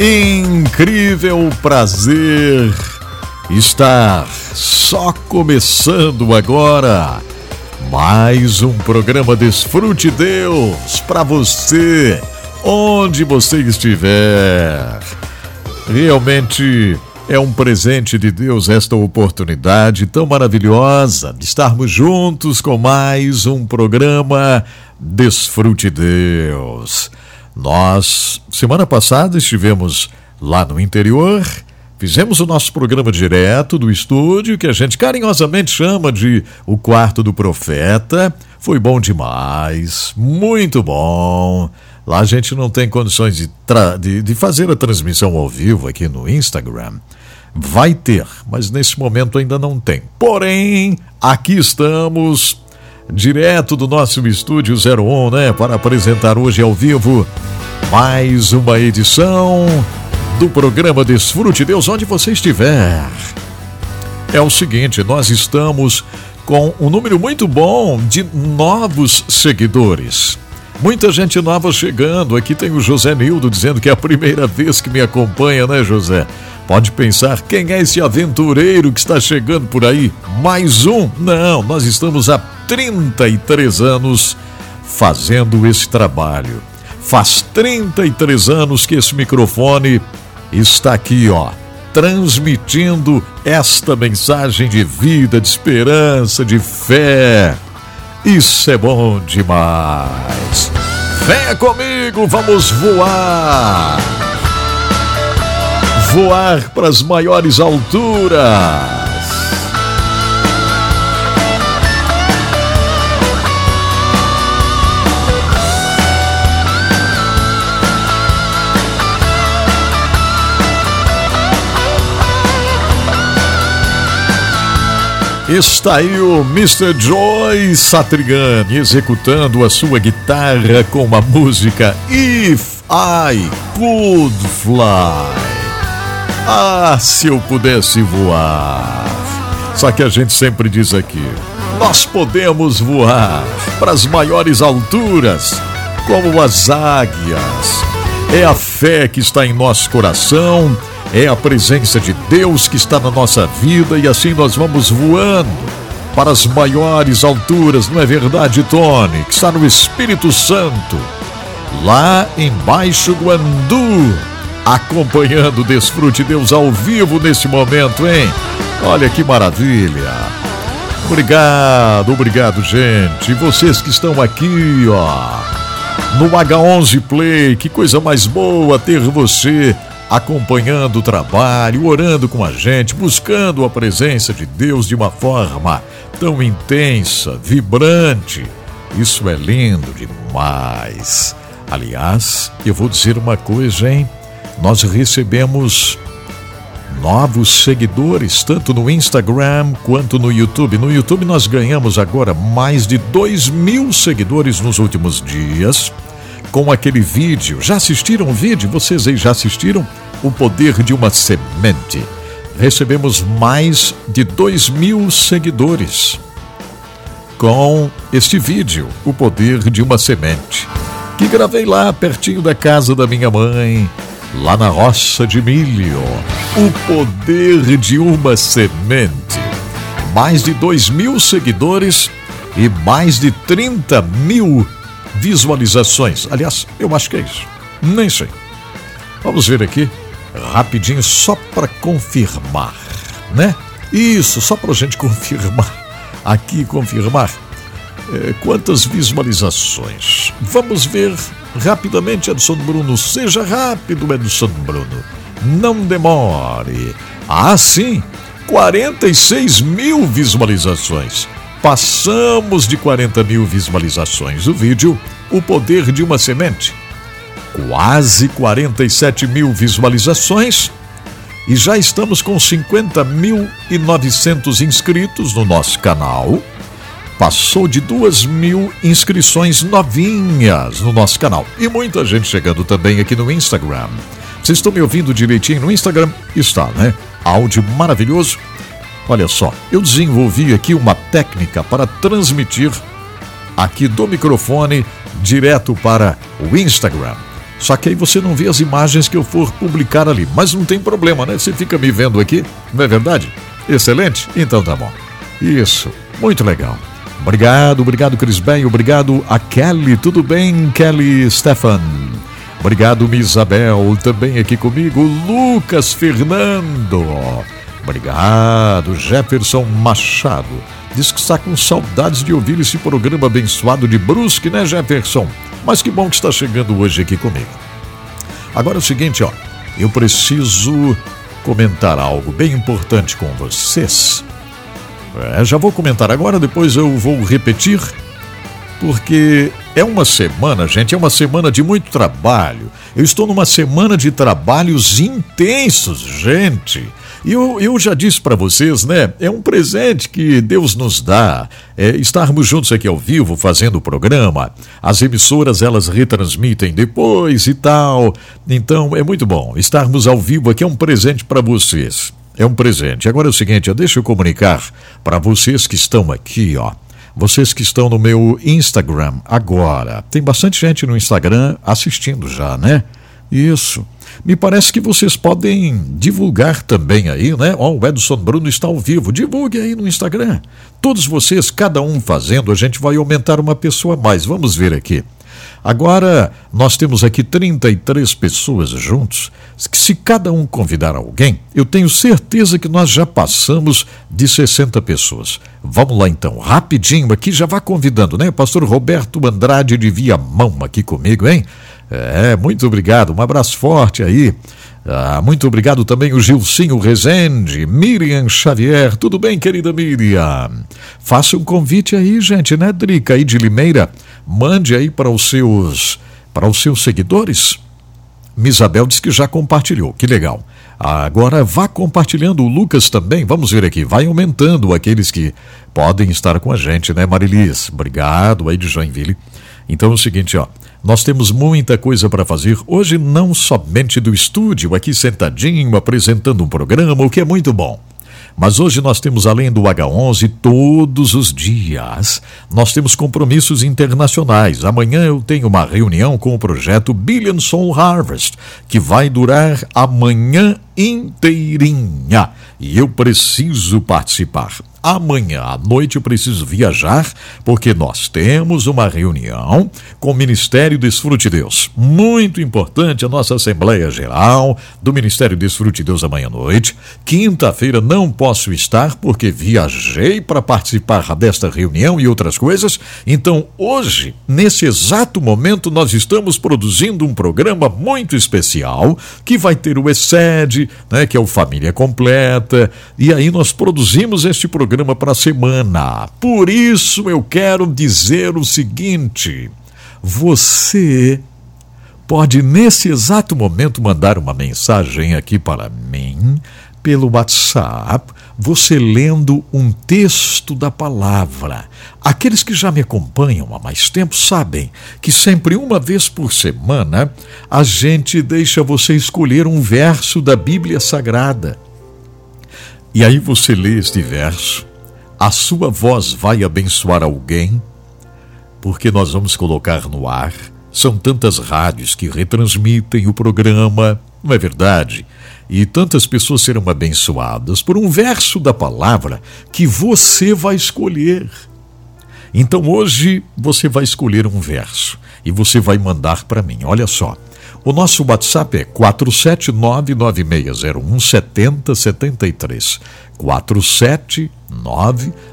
Incrível prazer estar só começando agora mais um programa Desfrute Deus para você, onde você estiver. Realmente é um presente de Deus esta oportunidade tão maravilhosa de estarmos juntos com mais um programa Desfrute Deus. Nós, semana passada, estivemos lá no interior, fizemos o nosso programa direto do estúdio, que a gente carinhosamente chama de O Quarto do Profeta. Foi bom demais, muito bom. Lá a gente não tem condições de, de, de fazer a transmissão ao vivo aqui no Instagram. Vai ter, mas nesse momento ainda não tem. Porém, aqui estamos direto do nosso estúdio 01, né, para apresentar hoje ao vivo mais uma edição do programa Desfrute Deus onde você estiver. É o seguinte, nós estamos com um número muito bom de novos seguidores. Muita gente nova chegando. Aqui tem o José Nildo dizendo que é a primeira vez que me acompanha, né, José? Pode pensar, quem é esse aventureiro que está chegando por aí? Mais um? Não, nós estamos há 33 anos fazendo esse trabalho. Faz 33 anos que esse microfone está aqui, ó, transmitindo esta mensagem de vida, de esperança, de fé. Isso é bom demais. Venha comigo, vamos voar. Voar para as maiores alturas. Está aí o Mr. Joy Satriani executando a sua guitarra com a música If I Could Fly. Ah, se eu pudesse voar. Só que a gente sempre diz aqui: nós podemos voar para as maiores alturas, como as águias. É a fé que está em nosso coração é a presença de Deus que está na nossa vida e assim nós vamos voando para as maiores alturas, não é verdade, Tony? Que está no Espírito Santo, lá embaixo do Andu, acompanhando o Desfrute Deus ao vivo nesse momento, hein? Olha que maravilha! Obrigado, obrigado, gente. Vocês que estão aqui, ó, no H11 Play, que coisa mais boa ter você acompanhando o trabalho, orando com a gente, buscando a presença de Deus de uma forma tão intensa, vibrante. Isso é lindo demais. Aliás, eu vou dizer uma coisa, hein? Nós recebemos novos seguidores, tanto no Instagram quanto no YouTube. No YouTube nós ganhamos agora mais de 2 mil seguidores nos últimos dias com aquele vídeo. Já assistiram o vídeo? Vocês aí já assistiram? O poder de uma semente. Recebemos mais de 2 mil seguidores com este vídeo, O Poder de uma Semente, que gravei lá pertinho da casa da minha mãe, lá na roça de milho. O Poder de uma Semente. Mais de 2 mil seguidores e mais de 30 mil visualizações. Aliás, eu acho que é isso. Nem sei. Vamos ver aqui, rapidinho, só para confirmar, né? Isso, só para a gente confirmar. Aqui, confirmar. É, quantas visualizações? Vamos ver rapidamente, Edson Bruno. Seja rápido, Edson Bruno. Não demore. Ah, sim! 46 mil visualizações. Passamos de 40 mil visualizações. O vídeo O Poder de uma Semente. Quase 47 mil visualizações. E já estamos com 50.900 inscritos no nosso canal. Passou de duas mil inscrições novinhas no nosso canal. E muita gente chegando também aqui no Instagram. Vocês estão me ouvindo direitinho no Instagram? Está, né? Áudio maravilhoso. Olha só, eu desenvolvi aqui uma técnica para transmitir aqui do microfone direto para o Instagram. Só que aí você não vê as imagens que eu for publicar ali. Mas não tem problema, né? Você fica me vendo aqui, não é verdade? Excelente? Então tá bom. Isso, muito legal. Obrigado, obrigado, Cris Bem. Obrigado a Kelly. Tudo bem, Kelly Stefan? Obrigado, Isabel. Também aqui comigo, Lucas Fernando. Obrigado, Jefferson Machado. Diz que está com saudades de ouvir esse programa abençoado de Brusque, né, Jefferson? Mas que bom que está chegando hoje aqui comigo. Agora é o seguinte, ó. Eu preciso comentar algo bem importante com vocês. É, já vou comentar agora, depois eu vou repetir, porque é uma semana, gente, é uma semana de muito trabalho. Eu estou numa semana de trabalhos intensos, gente. E eu, eu já disse para vocês, né? É um presente que Deus nos dá. É, estarmos juntos aqui ao vivo fazendo o programa. As emissoras elas retransmitem depois e tal. Então é muito bom. Estarmos ao vivo aqui é um presente para vocês. É um presente. Agora é o seguinte, deixa eu comunicar para vocês que estão aqui, ó. Vocês que estão no meu Instagram agora. Tem bastante gente no Instagram assistindo já, né? Isso. Me parece que vocês podem divulgar também aí, né? Ó, oh, o Edson Bruno está ao vivo. Divulgue aí no Instagram. Todos vocês, cada um fazendo, a gente vai aumentar uma pessoa a mais. Vamos ver aqui. Agora, nós temos aqui 33 pessoas juntos. Se cada um convidar alguém, eu tenho certeza que nós já passamos de 60 pessoas. Vamos lá então, rapidinho aqui, já vá convidando, né? Pastor Roberto Andrade de Viamão aqui comigo, hein? É, muito obrigado. Um abraço forte aí. Ah, muito obrigado também o Gilcinho Rezende, Miriam Xavier. Tudo bem, querida Miriam? Faça um convite aí, gente, né, Drica aí de Limeira? Mande aí para os seus para os seus seguidores. Misabel diz que já compartilhou. Que legal. Agora vá compartilhando o Lucas também. Vamos ver aqui. Vai aumentando aqueles que podem estar com a gente, né, Marilis? Obrigado aí de Joinville. Então é o seguinte, ó. Nós temos muita coisa para fazer hoje, não somente do estúdio, aqui sentadinho, apresentando um programa, o que é muito bom. Mas hoje nós temos, além do H11, todos os dias, nós temos compromissos internacionais. Amanhã eu tenho uma reunião com o projeto Billion Soul Harvest, que vai durar amanhã inteirinha. E eu preciso participar amanhã à noite eu preciso viajar, porque nós temos uma reunião com o Ministério Desfrute Deus. Muito importante a nossa Assembleia Geral do Ministério Desfrute Deus amanhã à noite. Quinta-feira não posso estar porque viajei para participar desta reunião e outras coisas. Então, hoje, nesse exato momento, nós estamos produzindo um programa muito especial que vai ter o ESED, né, que é o Família Completa, e aí nós produzimos este programa programa para a semana. Por isso eu quero dizer o seguinte: você pode nesse exato momento mandar uma mensagem aqui para mim pelo WhatsApp, você lendo um texto da palavra. Aqueles que já me acompanham há mais tempo sabem que sempre uma vez por semana a gente deixa você escolher um verso da Bíblia Sagrada. E aí você lê este verso, a sua voz vai abençoar alguém, porque nós vamos colocar no ar. São tantas rádios que retransmitem o programa, não é verdade? E tantas pessoas serão abençoadas por um verso da palavra que você vai escolher. Então hoje você vai escolher um verso e você vai mandar para mim. Olha só. O nosso WhatsApp é 47996017073.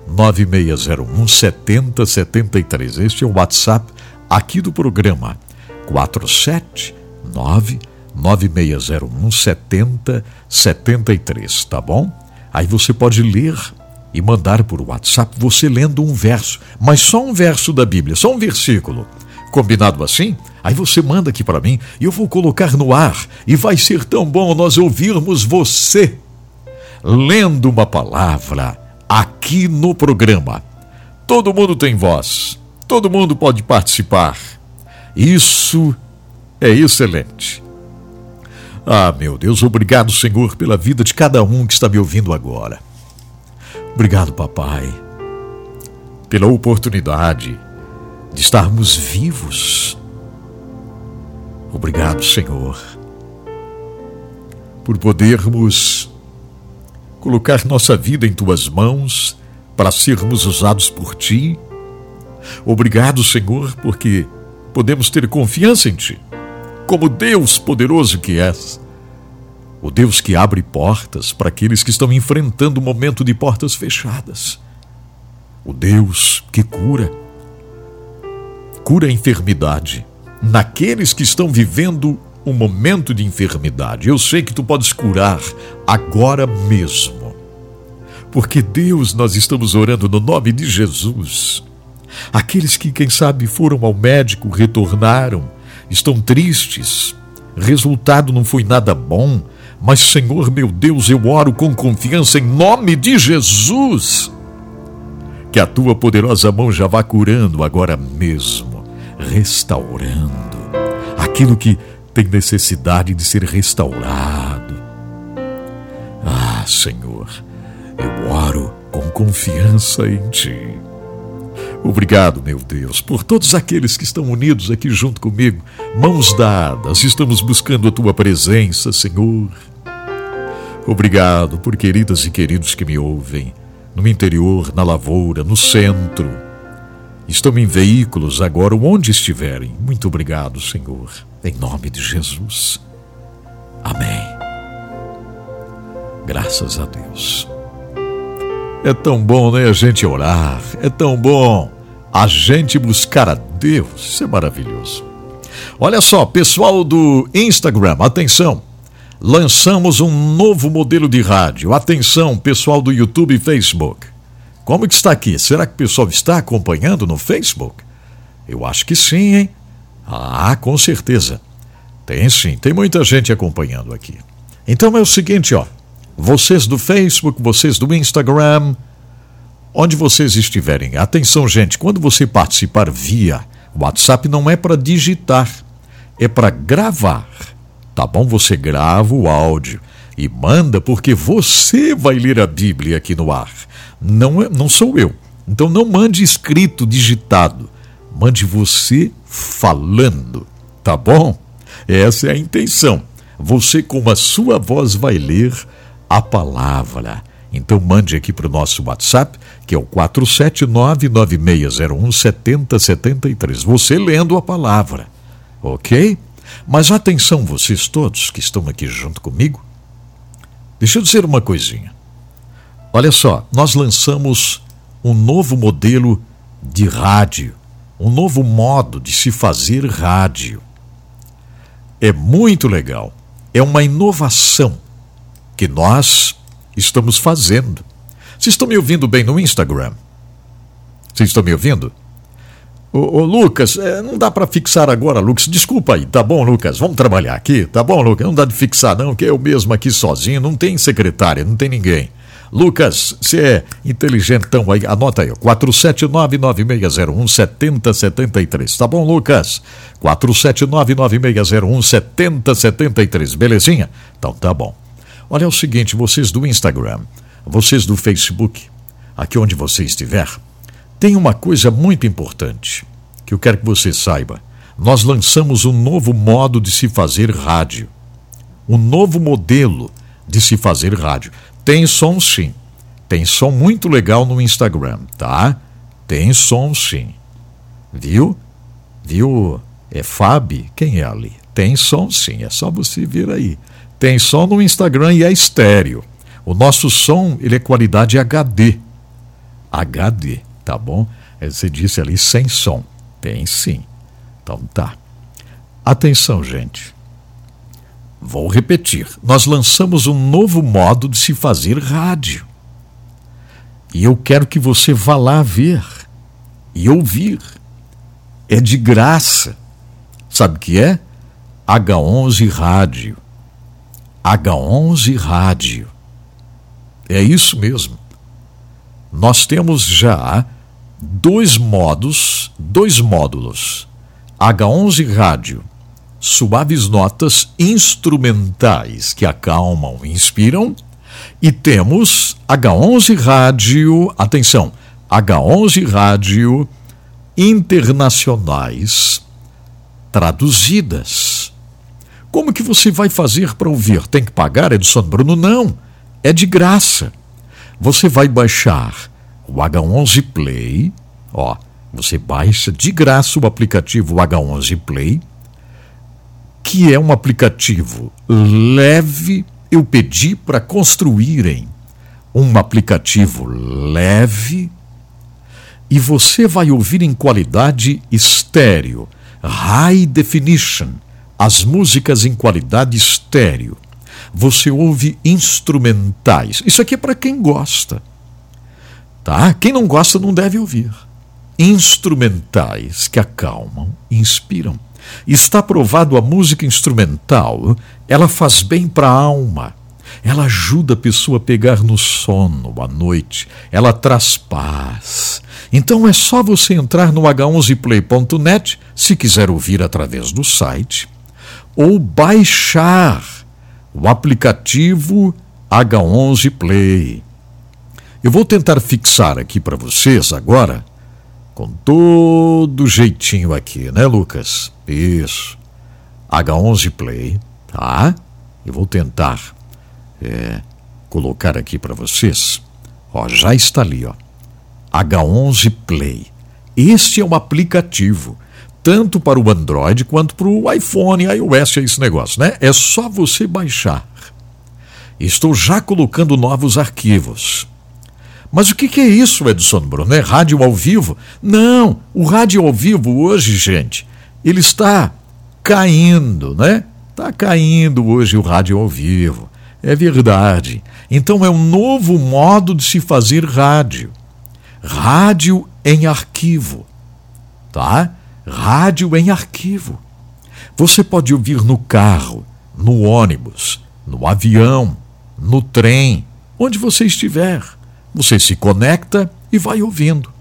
47996017073. Este é o WhatsApp aqui do programa. 47996017073, tá bom? Aí você pode ler e mandar por WhatsApp você lendo um verso, mas só um verso da Bíblia, só um versículo. Combinado assim? Aí você manda aqui para mim e eu vou colocar no ar e vai ser tão bom nós ouvirmos você lendo uma palavra aqui no programa. Todo mundo tem voz, todo mundo pode participar. Isso é excelente. Ah, meu Deus, obrigado, Senhor, pela vida de cada um que está me ouvindo agora. Obrigado, papai, pela oportunidade de estarmos vivos. Obrigado, Senhor, por podermos colocar nossa vida em tuas mãos para sermos usados por ti. Obrigado, Senhor, porque podemos ter confiança em ti, como Deus poderoso que és. O Deus que abre portas para aqueles que estão enfrentando um momento de portas fechadas. O Deus que cura. Cura a enfermidade naqueles que estão vivendo um momento de enfermidade. Eu sei que tu podes curar agora mesmo. Porque Deus, nós estamos orando no nome de Jesus. Aqueles que, quem sabe, foram ao médico, retornaram, estão tristes, resultado não foi nada bom, mas, Senhor meu Deus, eu oro com confiança em nome de Jesus. Que a tua poderosa mão já vá curando agora mesmo, restaurando aquilo que tem necessidade de ser restaurado. Ah, Senhor, eu oro com confiança em Ti. Obrigado, meu Deus, por todos aqueles que estão unidos aqui junto comigo, mãos dadas, estamos buscando a Tua presença, Senhor. Obrigado por queridas e queridos que me ouvem, no interior, na lavoura, no centro. Estão em veículos agora, onde estiverem. Muito obrigado, Senhor em nome de Jesus. Amém. Graças a Deus. É tão bom, né, a gente orar, é tão bom a gente buscar a Deus, isso é maravilhoso. Olha só, pessoal do Instagram, atenção. Lançamos um novo modelo de rádio. Atenção, pessoal do YouTube e Facebook. Como que está aqui? Será que o pessoal está acompanhando no Facebook? Eu acho que sim, hein? Ah, com certeza. Tem sim, tem muita gente acompanhando aqui. Então é o seguinte, ó. Vocês do Facebook, vocês do Instagram, onde vocês estiverem. Atenção, gente, quando você participar via WhatsApp não é para digitar, é para gravar. Tá bom? Você grava o áudio e manda porque você vai ler a Bíblia aqui no ar. Não, é, não sou eu. Então não mande escrito, digitado. Mande você falando, tá bom? Essa é a intenção. Você, com a sua voz, vai ler a palavra. Então mande aqui para o nosso WhatsApp, que é o 47996017073. Você lendo a palavra, ok? Mas atenção, vocês todos que estão aqui junto comigo. Deixa eu dizer uma coisinha. Olha só, nós lançamos um novo modelo de rádio um novo modo de se fazer rádio. É muito legal. É uma inovação que nós estamos fazendo. Vocês estão me ouvindo bem no Instagram? Vocês estão me ouvindo? Ô, ô Lucas, é, não dá para fixar agora, Lucas. Desculpa aí, tá bom, Lucas? Vamos trabalhar aqui, tá bom, Lucas? Não dá de fixar, não, que eu mesmo aqui sozinho, não tem secretária, não tem ninguém. Lucas, você é inteligentão aí, anota aí, 479-9601-7073. Tá bom, Lucas? 479-9601-7073, belezinha? Então tá bom. Olha é o seguinte, vocês do Instagram, vocês do Facebook, aqui onde você estiver, tem uma coisa muito importante que eu quero que você saiba. Nós lançamos um novo modo de se fazer rádio. Um novo modelo de se fazer rádio. Tem som sim. Tem som muito legal no Instagram, tá? Tem som sim. Viu? Viu? É Fabi? Quem é ali? Tem som sim, é só você vir aí. Tem som no Instagram e é estéreo. O nosso som, ele é qualidade HD. HD, tá bom? É, você disse ali sem som. Tem sim. Então tá. Atenção, gente. Vou repetir: nós lançamos um novo modo de se fazer rádio. E eu quero que você vá lá ver e ouvir. É de graça. Sabe o que é? H11 Rádio. H11 Rádio. É isso mesmo. Nós temos já dois modos, dois módulos. H11 Rádio, suaves notas instrumentais que acalmam e inspiram. E temos H11 Rádio, atenção, H11 Rádio internacionais traduzidas. Como que você vai fazer para ouvir? Tem que pagar, Edson Bruno? Não, é de graça. Você vai baixar o H11 Play, ó, você baixa de graça o aplicativo H11 Play, que é um aplicativo leve. Eu pedi para construírem um aplicativo leve e você vai ouvir em qualidade estéreo, high definition, as músicas em qualidade estéreo. Você ouve instrumentais. Isso aqui é para quem gosta. Tá? Quem não gosta não deve ouvir. Instrumentais que acalmam inspiram. Está provado a música instrumental, ela faz bem para a alma. Ela ajuda a pessoa a pegar no sono à noite. Ela traz paz. Então é só você entrar no h11play.net, se quiser ouvir através do site, ou baixar o aplicativo H11 Play. Eu vou tentar fixar aqui para vocês agora, com todo jeitinho aqui, né, Lucas? Isso. H11 Play, tá? Eu vou tentar é, colocar aqui para vocês. Ó, já está ali, ó. H11 Play. Este é um aplicativo, tanto para o Android quanto para o iPhone, iOS, é esse negócio, né? É só você baixar. Estou já colocando novos arquivos. Mas o que, é isso, Edson Bruno? É rádio ao vivo? Não, o rádio ao vivo hoje, gente, ele está caindo, né? Está caindo hoje o rádio ao vivo. É verdade. Então é um novo modo de se fazer rádio. Rádio em arquivo. Tá? Rádio em arquivo. Você pode ouvir no carro, no ônibus, no avião, no trem, onde você estiver. Você se conecta e vai ouvindo.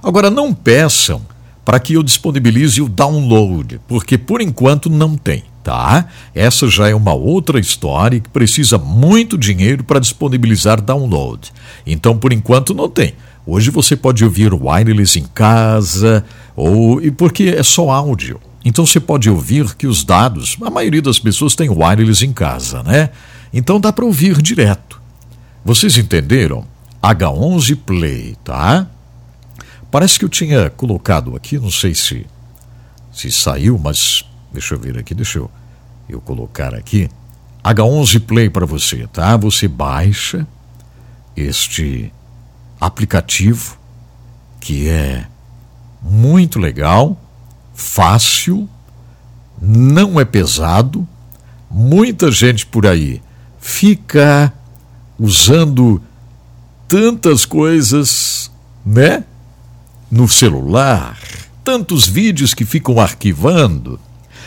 Agora, não peçam para que eu disponibilize o download, porque por enquanto não tem, tá? Essa já é uma outra história que precisa muito dinheiro para disponibilizar download. Então, por enquanto, não tem. Hoje você pode ouvir wireless em casa, ou e porque é só áudio. Então você pode ouvir que os dados, a maioria das pessoas tem wireless em casa, né? Então dá para ouvir direto. Vocês entenderam? H11 Play, tá? Parece que eu tinha colocado aqui, não sei se se saiu, mas deixa eu ver aqui, deixa eu, eu colocar aqui. H11 Play para você, tá? Você baixa este aplicativo que é muito legal, fácil, não é pesado. Muita gente por aí fica usando tantas coisas, né? No celular, tantos vídeos que ficam arquivando.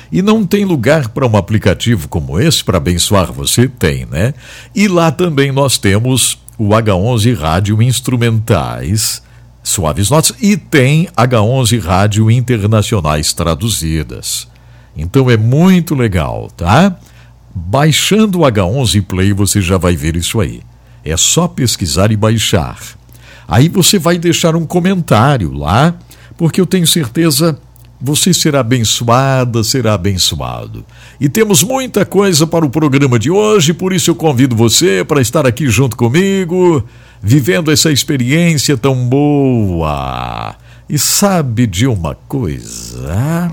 E não tem lugar para um aplicativo como esse para abençoar você? Tem, né? E lá também nós temos o H11 Rádio Instrumentais, Suaves Notas, e tem H11 Rádio Internacionais Traduzidas. Então é muito legal, tá? Baixando o H11 Play você já vai ver isso aí. É só pesquisar e baixar. Aí você vai deixar um comentário lá, porque eu tenho certeza você será abençoada, será abençoado. E temos muita coisa para o programa de hoje, por isso eu convido você para estar aqui junto comigo, vivendo essa experiência tão boa. E sabe de uma coisa?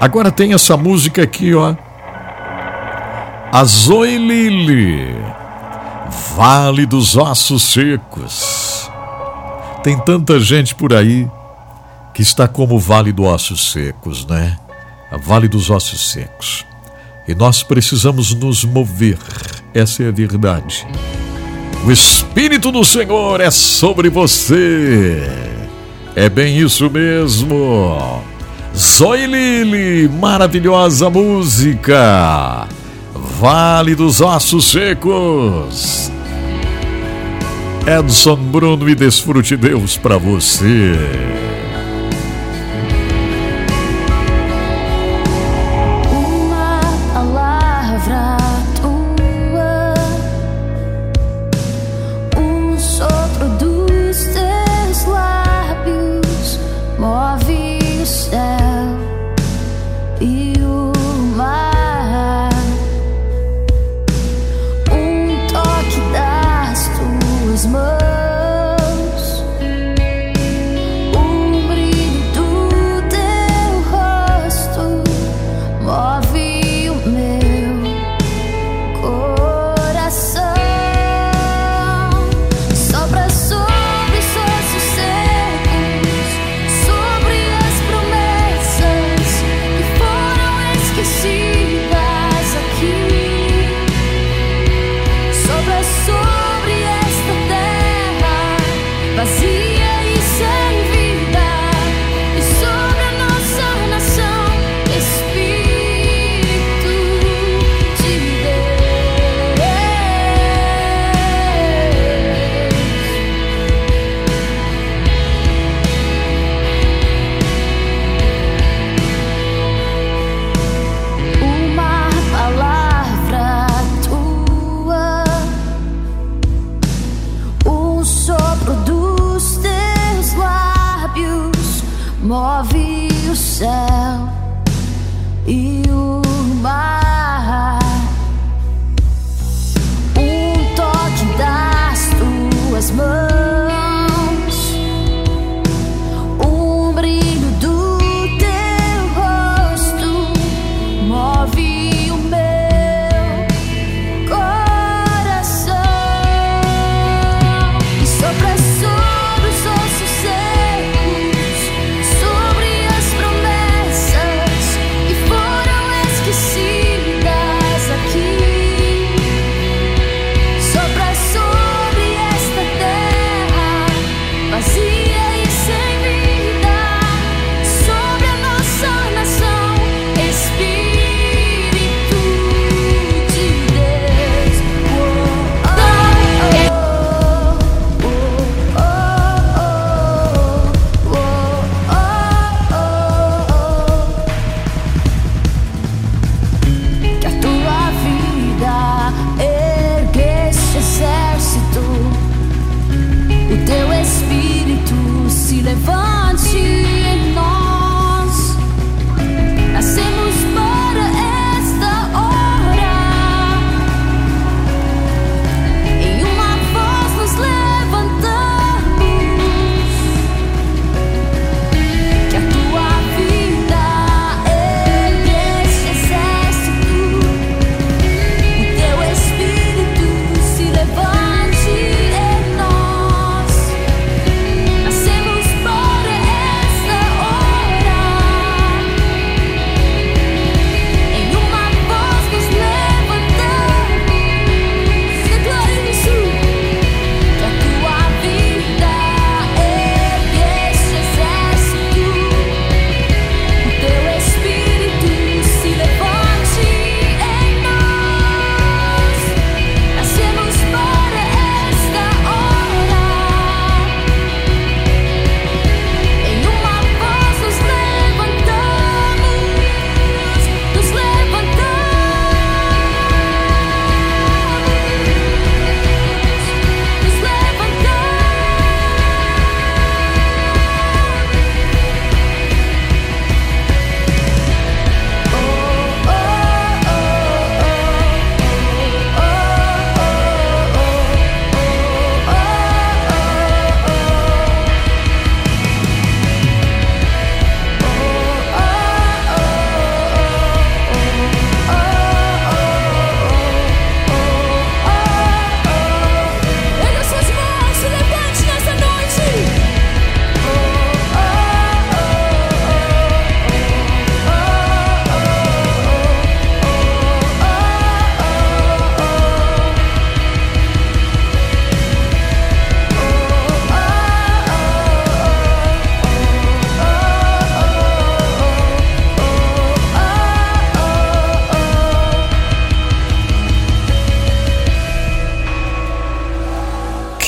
Agora tem essa música aqui, ó. A Lili. Vale dos Ossos Secos. Tem tanta gente por aí que está como o Vale dos Ossos Secos, né? A Vale dos Ossos Secos. E nós precisamos nos mover, essa é a verdade. O Espírito do Senhor é sobre você. É bem isso mesmo. Zoe Lili, maravilhosa música. Vale dos Ossos Secos. Edson Bruno e Desfrute Deus para você.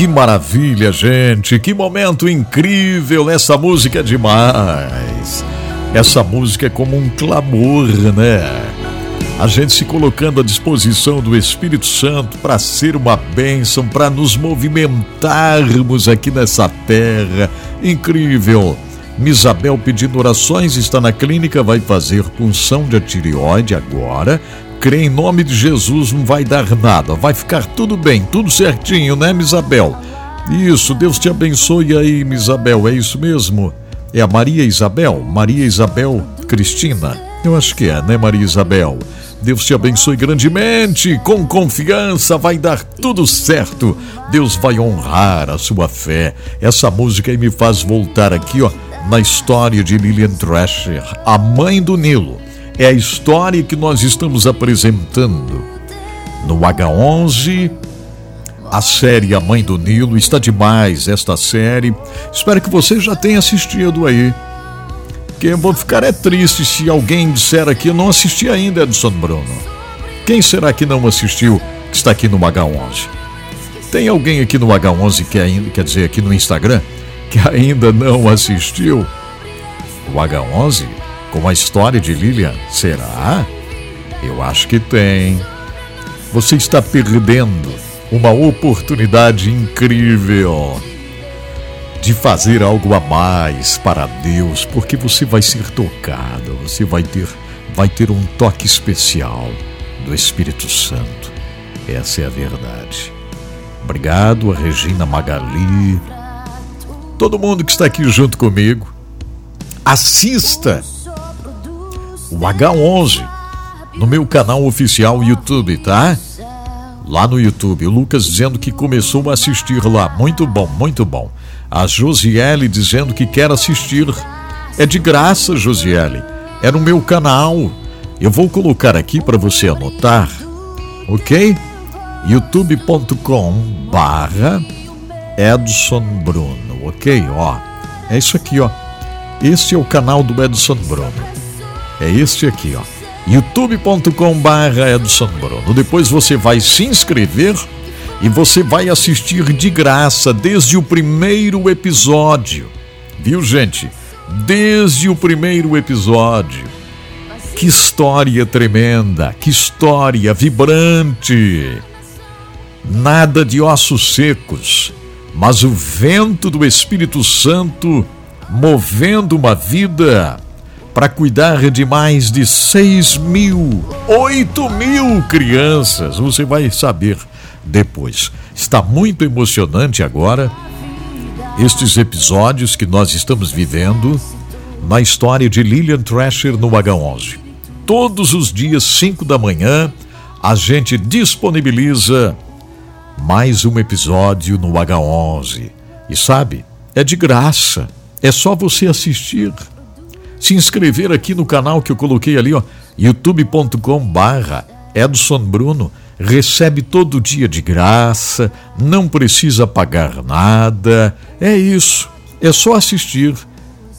Que maravilha, gente! Que momento incrível! Essa música é demais! Essa música é como um clamor, né? A gente se colocando à disposição do Espírito Santo para ser uma bênção, para nos movimentarmos aqui nessa terra. Incrível! Misabel pedindo orações, está na clínica, vai fazer punção de tireoide agora. Crê em nome de Jesus, não vai dar nada, vai ficar tudo bem, tudo certinho, né, Misabel? Isso, Deus te abençoe aí, Misabel, é isso mesmo? É a Maria Isabel? Maria Isabel Cristina? Eu acho que é, né, Maria Isabel? Deus te abençoe grandemente, com confiança, vai dar tudo certo. Deus vai honrar a sua fé. Essa música aí me faz voltar aqui, ó, na história de Lillian Thrasher, a mãe do Nilo. É a história que nós estamos apresentando no H11. A série A Mãe do Nilo está demais esta série. Espero que você já tenha assistido aí. Que eu vou ficar é triste se alguém disser aqui eu não assisti ainda Edson Bruno. Quem será que não assistiu que está aqui no H11? Tem alguém aqui no H11 que ainda, quer dizer, aqui no Instagram, que ainda não assistiu o H11 com a história de Lilian? Será? Eu acho que tem. Você está perdendo uma oportunidade incrível de fazer algo a mais para Deus, porque você vai ser tocado, você vai ter vai ter um toque especial do Espírito Santo. Essa é a verdade. Obrigado a Regina Magali, todo mundo que está aqui junto comigo, assista o H11 no meu canal oficial YouTube, tá? Lá no YouTube, o Lucas dizendo que começou a assistir lá. Muito bom, muito bom. A Josiele dizendo que quer assistir. É de graça, Josiele. É no meu canal. Eu vou colocar aqui para você anotar, ok? youtube.com barra Edson Bruno ok? Ó, é isso aqui, ó. Este é o canal do Edson Bruno. É este aqui, ó. youtube.com/barra Edson Bruno. Depois você vai se inscrever e você vai assistir de graça desde o primeiro episódio. Viu, gente? Desde o primeiro episódio. Que história tremenda, que história vibrante. Nada de ossos secos mas o vento do Espírito Santo movendo uma vida para cuidar de mais de 6 mil, 8 mil crianças. Você vai saber depois. Está muito emocionante agora estes episódios que nós estamos vivendo na história de Lillian Thrasher no H11. Todos os dias, 5 da manhã, a gente disponibiliza mais um episódio no H11. E sabe, é de graça. É só você assistir. Se inscrever aqui no canal que eu coloquei ali, ó, youtube.com/barra Edson Bruno. Recebe todo dia de graça, não precisa pagar nada. É isso. É só assistir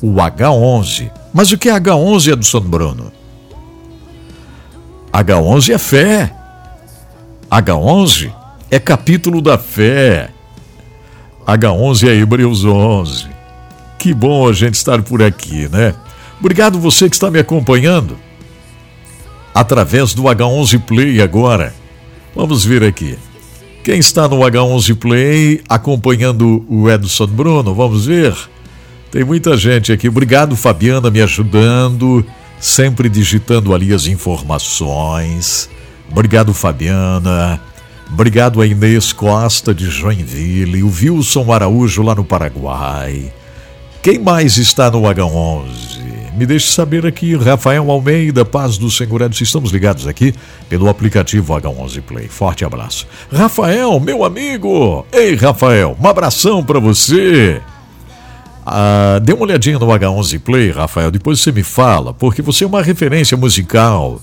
o H11. Mas o que é H11, Edson Bruno? H11 é fé. H11 é capítulo da fé. H11 é Hebreus 11. Que bom a gente estar por aqui, né? Obrigado você que está me acompanhando através do H11 Play agora. Vamos ver aqui. Quem está no H11 Play acompanhando o Edson Bruno? Vamos ver. Tem muita gente aqui. Obrigado, Fabiana, me ajudando, sempre digitando ali as informações. Obrigado, Fabiana. Obrigado a Inês Costa de Joinville, o Wilson Araújo lá no Paraguai. Quem mais está no H11? Me deixe saber aqui, Rafael Almeida, paz do Senhor. Estamos ligados aqui pelo aplicativo H11 Play. Forte abraço. Rafael, meu amigo! Ei, Rafael, um abração para você. Ah, dê uma olhadinha no H11 Play, Rafael, depois você me fala, porque você é uma referência musical.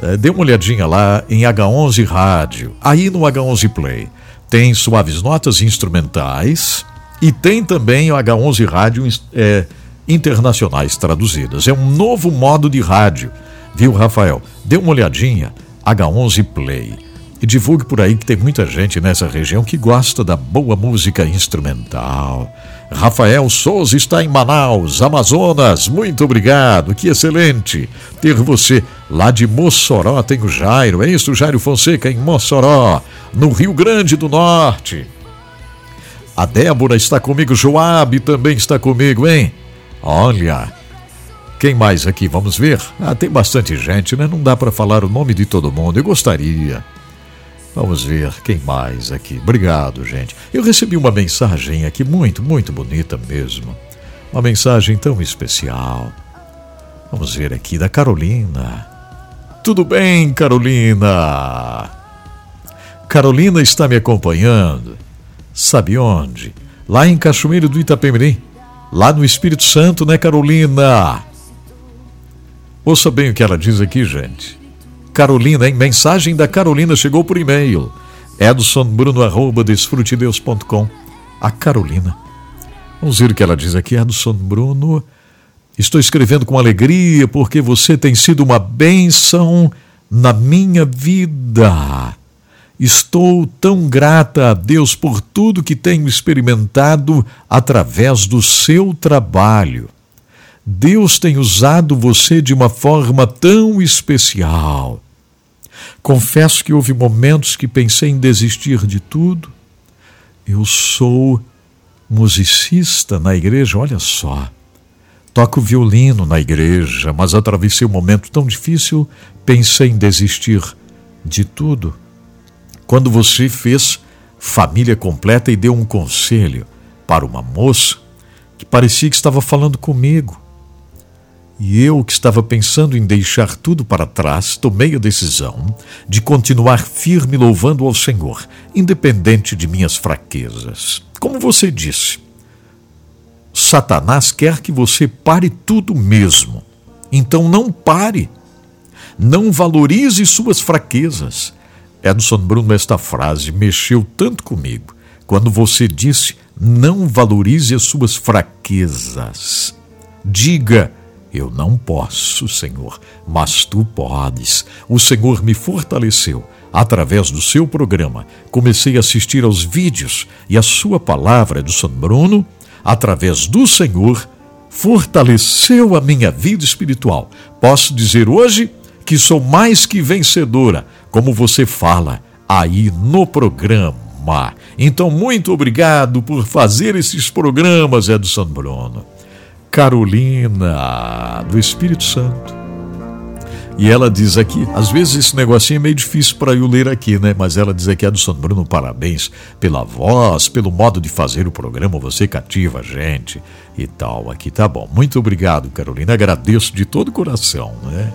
É, dê uma olhadinha lá em H11 Rádio, aí no H11 Play. Tem suaves notas instrumentais e tem também o H11 Rádio é, internacionais traduzidas. É um novo modo de rádio, viu, Rafael? Dê uma olhadinha, H11 Play. E divulgue por aí que tem muita gente nessa região que gosta da boa música instrumental. Rafael Souza está em Manaus, Amazonas. Muito obrigado, que excelente ter você lá de Mossoró. Tem o Jairo, é isso, Jairo Fonseca, em Mossoró, no Rio Grande do Norte. A Débora está comigo, Joab também está comigo, hein? Olha, quem mais aqui? Vamos ver. Ah, tem bastante gente, né? Não dá para falar o nome de todo mundo. Eu gostaria. Vamos ver quem mais aqui. Obrigado, gente. Eu recebi uma mensagem aqui muito, muito bonita mesmo. Uma mensagem tão especial. Vamos ver aqui da Carolina. Tudo bem, Carolina? Carolina está me acompanhando. Sabe onde? Lá em Cachoeiro do Itapemirim. Lá no Espírito Santo, né, Carolina? Ouça bem o que ela diz aqui, gente. Carolina, em mensagem da Carolina chegou por e-mail. edsonbruno.desfrutedeus.com A Carolina. Vamos ver o que ela diz aqui. Edson Bruno, estou escrevendo com alegria porque você tem sido uma bênção na minha vida. Estou tão grata a Deus por tudo que tenho experimentado através do seu trabalho. Deus tem usado você de uma forma tão especial. Confesso que houve momentos que pensei em desistir de tudo. Eu sou musicista na igreja, olha só. Toco violino na igreja, mas atravessei um momento tão difícil, pensei em desistir de tudo. Quando você fez família completa e deu um conselho para uma moça que parecia que estava falando comigo. E eu, que estava pensando em deixar tudo para trás, tomei a decisão de continuar firme louvando ao Senhor, independente de minhas fraquezas. Como você disse, Satanás quer que você pare tudo mesmo. Então não pare. Não valorize suas fraquezas. Edson Bruno, esta frase mexeu tanto comigo quando você disse: não valorize as suas fraquezas. Diga eu não posso, Senhor, mas tu podes. O Senhor me fortaleceu. Através do seu programa, comecei a assistir aos vídeos e a sua palavra do São Bruno, através do Senhor, fortaleceu a minha vida espiritual. Posso dizer hoje que sou mais que vencedora, como você fala aí no programa. Então, muito obrigado por fazer esses programas, Edson Bruno. Carolina, do Espírito Santo. E ela diz aqui, às vezes esse negocinho é meio difícil para eu ler aqui, né? Mas ela diz aqui, Adson Bruno, parabéns pela voz, pelo modo de fazer o programa, você cativa a gente e tal. Aqui tá bom. Muito obrigado, Carolina. Agradeço de todo o coração, né?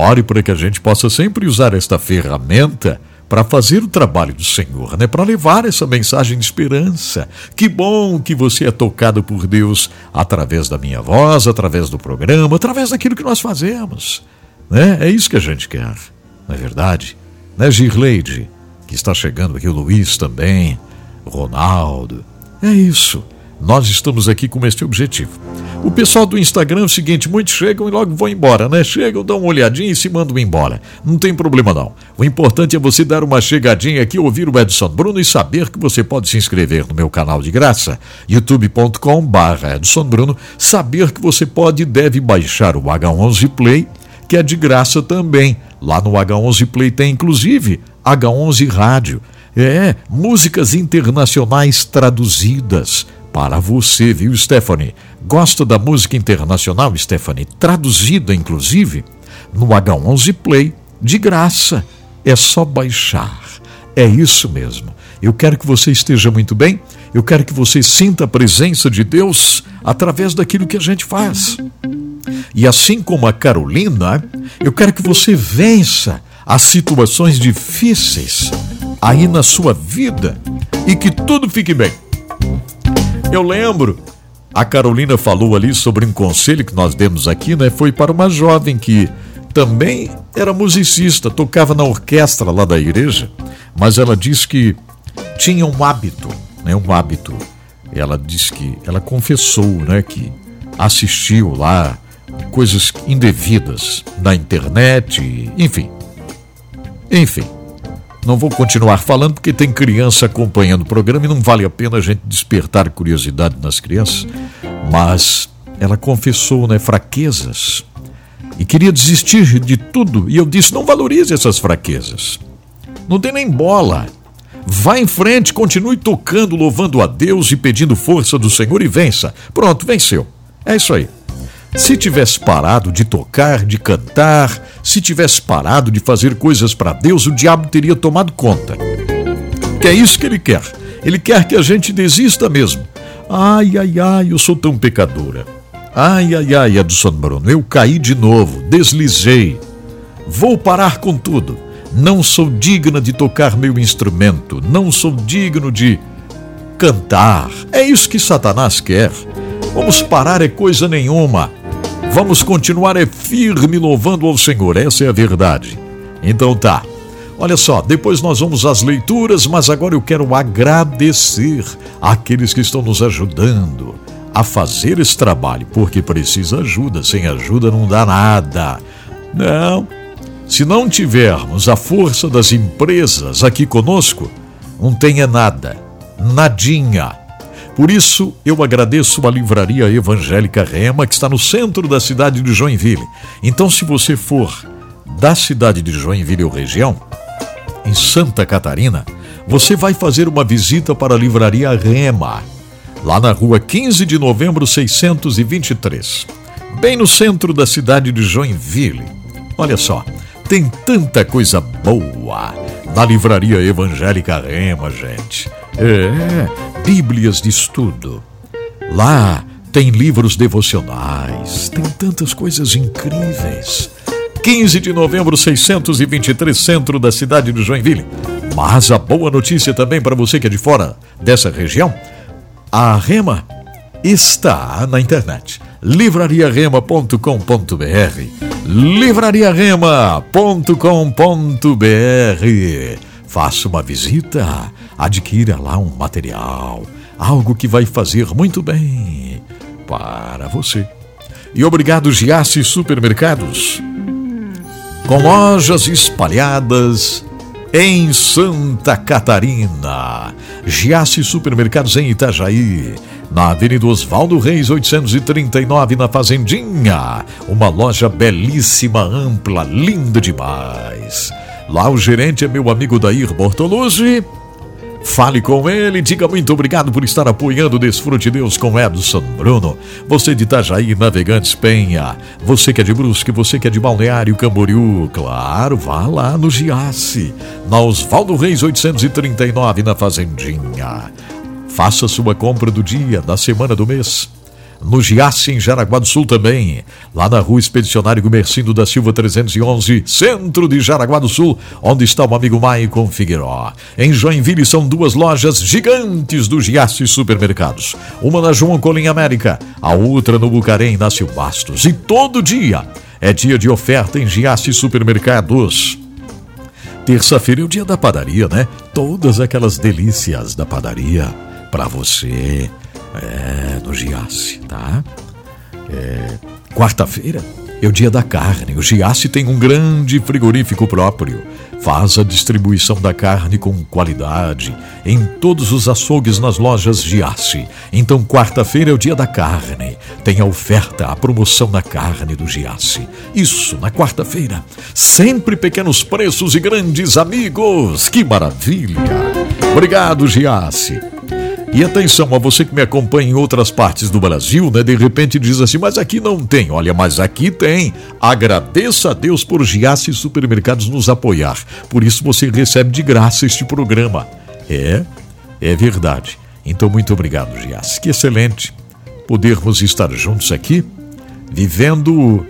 Ore para que a gente possa sempre usar esta ferramenta para fazer o trabalho do Senhor, né? para levar essa mensagem de esperança. Que bom que você é tocado por Deus através da minha voz, através do programa, através daquilo que nós fazemos. Né? É isso que a gente quer, não é verdade? Né, Girleide, que está chegando aqui, o Luiz também, Ronaldo. É isso. Nós estamos aqui com este objetivo. O pessoal do Instagram é o seguinte: muitos chegam e logo vão embora, né? Chegam, dão uma olhadinha e se mandam embora. Não tem problema não. O importante é você dar uma chegadinha aqui, ouvir o Edson Bruno e saber que você pode se inscrever no meu canal de graça, youtube.com/barra Edson Bruno. Saber que você pode e deve baixar o H11 Play, que é de graça também. Lá no H11 Play tem inclusive H11 Rádio. É, músicas internacionais traduzidas para você, viu, Stephanie? Gosta da música internacional, Stephanie? Traduzida, inclusive, no H11 Play, de graça. É só baixar. É isso mesmo. Eu quero que você esteja muito bem. Eu quero que você sinta a presença de Deus através daquilo que a gente faz. E assim como a Carolina, eu quero que você vença as situações difíceis aí na sua vida e que tudo fique bem. Eu lembro. A Carolina falou ali sobre um conselho que nós demos aqui, né? Foi para uma jovem que também era musicista, tocava na orquestra lá da igreja, mas ela disse que tinha um hábito, né? Um hábito. Ela disse que ela confessou, né, que assistiu lá coisas indevidas na internet, enfim. Enfim, Não vou continuar falando porque tem criança acompanhando o programa e não vale a pena a gente despertar curiosidade nas crianças. Mas ela confessou, né, fraquezas e queria desistir de tudo. E eu disse: não valorize essas fraquezas. Não tem nem bola. Vá em frente, continue tocando, louvando a Deus e pedindo força do Senhor e vença. Pronto, venceu. É isso aí. Se tivesse parado de tocar, de cantar, se tivesse parado de fazer coisas para Deus, o diabo teria tomado conta. Que é isso que ele quer. Ele quer que a gente desista mesmo. Ai, ai, ai, eu sou tão pecadora. Ai, ai, ai, Edson Bruno, eu caí de novo, deslizei. Vou parar com tudo. Não sou digna de tocar meu instrumento, não sou digno de cantar. É isso que Satanás quer. Vamos parar é coisa nenhuma. Vamos continuar é firme louvando ao Senhor, essa é a verdade. Então tá. Olha só, depois nós vamos às leituras, mas agora eu quero agradecer àqueles que estão nos ajudando a fazer esse trabalho, porque precisa ajuda, sem ajuda não dá nada. Não, se não tivermos a força das empresas aqui conosco, não tenha nada, nadinha. Por isso, eu agradeço a Livraria Evangélica Rema, que está no centro da cidade de Joinville. Então, se você for da cidade de Joinville ou região, em Santa Catarina, você vai fazer uma visita para a Livraria Rema, lá na rua 15 de novembro 623, bem no centro da cidade de Joinville. Olha só, tem tanta coisa boa na livraria evangélica Rema, gente. É, Bíblias de estudo. Lá tem livros devocionais, tem tantas coisas incríveis. 15 de novembro, 623, centro da cidade de Joinville. Mas a boa notícia também para você que é de fora dessa região: a Rema está na internet livrariarema.com.br livrariarema.com.br Faça uma visita, adquira lá um material, algo que vai fazer muito bem para você. E obrigado Giasse Supermercados, com lojas espalhadas em Santa Catarina. Giasse Supermercados em Itajaí na Avenida Oswaldo Reis 839, na Fazendinha. Uma loja belíssima, ampla, linda demais. Lá o gerente é meu amigo Dair Bortoluzzi. Fale com ele, diga muito obrigado por estar apoiando o Desfrute Deus com Edson Bruno. Você de Itajaí, Navegantes Penha. Você que é de Brusque, você que é de Balneário Camboriú. Claro, vá lá no Giasse. Na Oswaldo Reis 839, na Fazendinha. Faça sua compra do dia, da semana, do mês. No Giasse, em Jaraguá do Sul também. Lá na rua Expedicionário Gumercindo da Silva 311, centro de Jaraguá do Sul, onde está o amigo Maicon Figueiró. Em Joinville são duas lojas gigantes do Giasse Supermercados. Uma na João Colim América, a outra no Bucarém, Inácio Bastos. E todo dia é dia de oferta em Giasse Supermercados. Terça-feira é o dia da padaria, né? Todas aquelas delícias da padaria para você é, no Giasse, tá? É, Quarta-feira é o dia da carne. O Giasse tem um grande frigorífico próprio. Faz a distribuição da carne com qualidade em todos os açougues nas lojas Giasse. Então, quarta-feira é o dia da carne. Tem a oferta, a promoção da carne do Giasse. Isso, na quarta-feira. Sempre pequenos preços e grandes amigos. Que maravilha! Obrigado, Giasse. E atenção a você que me acompanha em outras partes do Brasil, né? De repente diz assim, mas aqui não tem. Olha, mas aqui tem. Agradeça a Deus por Giasse Supermercados nos apoiar. Por isso você recebe de graça este programa. É, é verdade. Então, muito obrigado, Giasse. Que excelente podermos estar juntos aqui, vivendo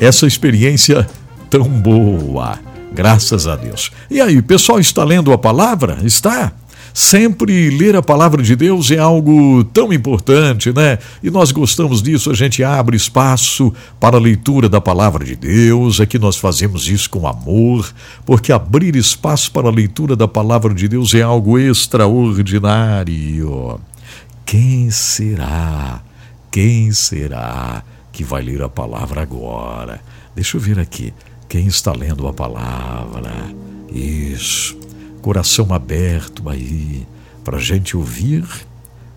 essa experiência tão boa. Graças a Deus. E aí, o pessoal está lendo a palavra? Está? Sempre ler a palavra de Deus é algo tão importante, né? E nós gostamos disso, a gente abre espaço para a leitura da palavra de Deus, aqui nós fazemos isso com amor, porque abrir espaço para a leitura da palavra de Deus é algo extraordinário. Quem será? Quem será que vai ler a palavra agora? Deixa eu ver aqui. Quem está lendo a palavra? Isso. Coração aberto aí, para a gente ouvir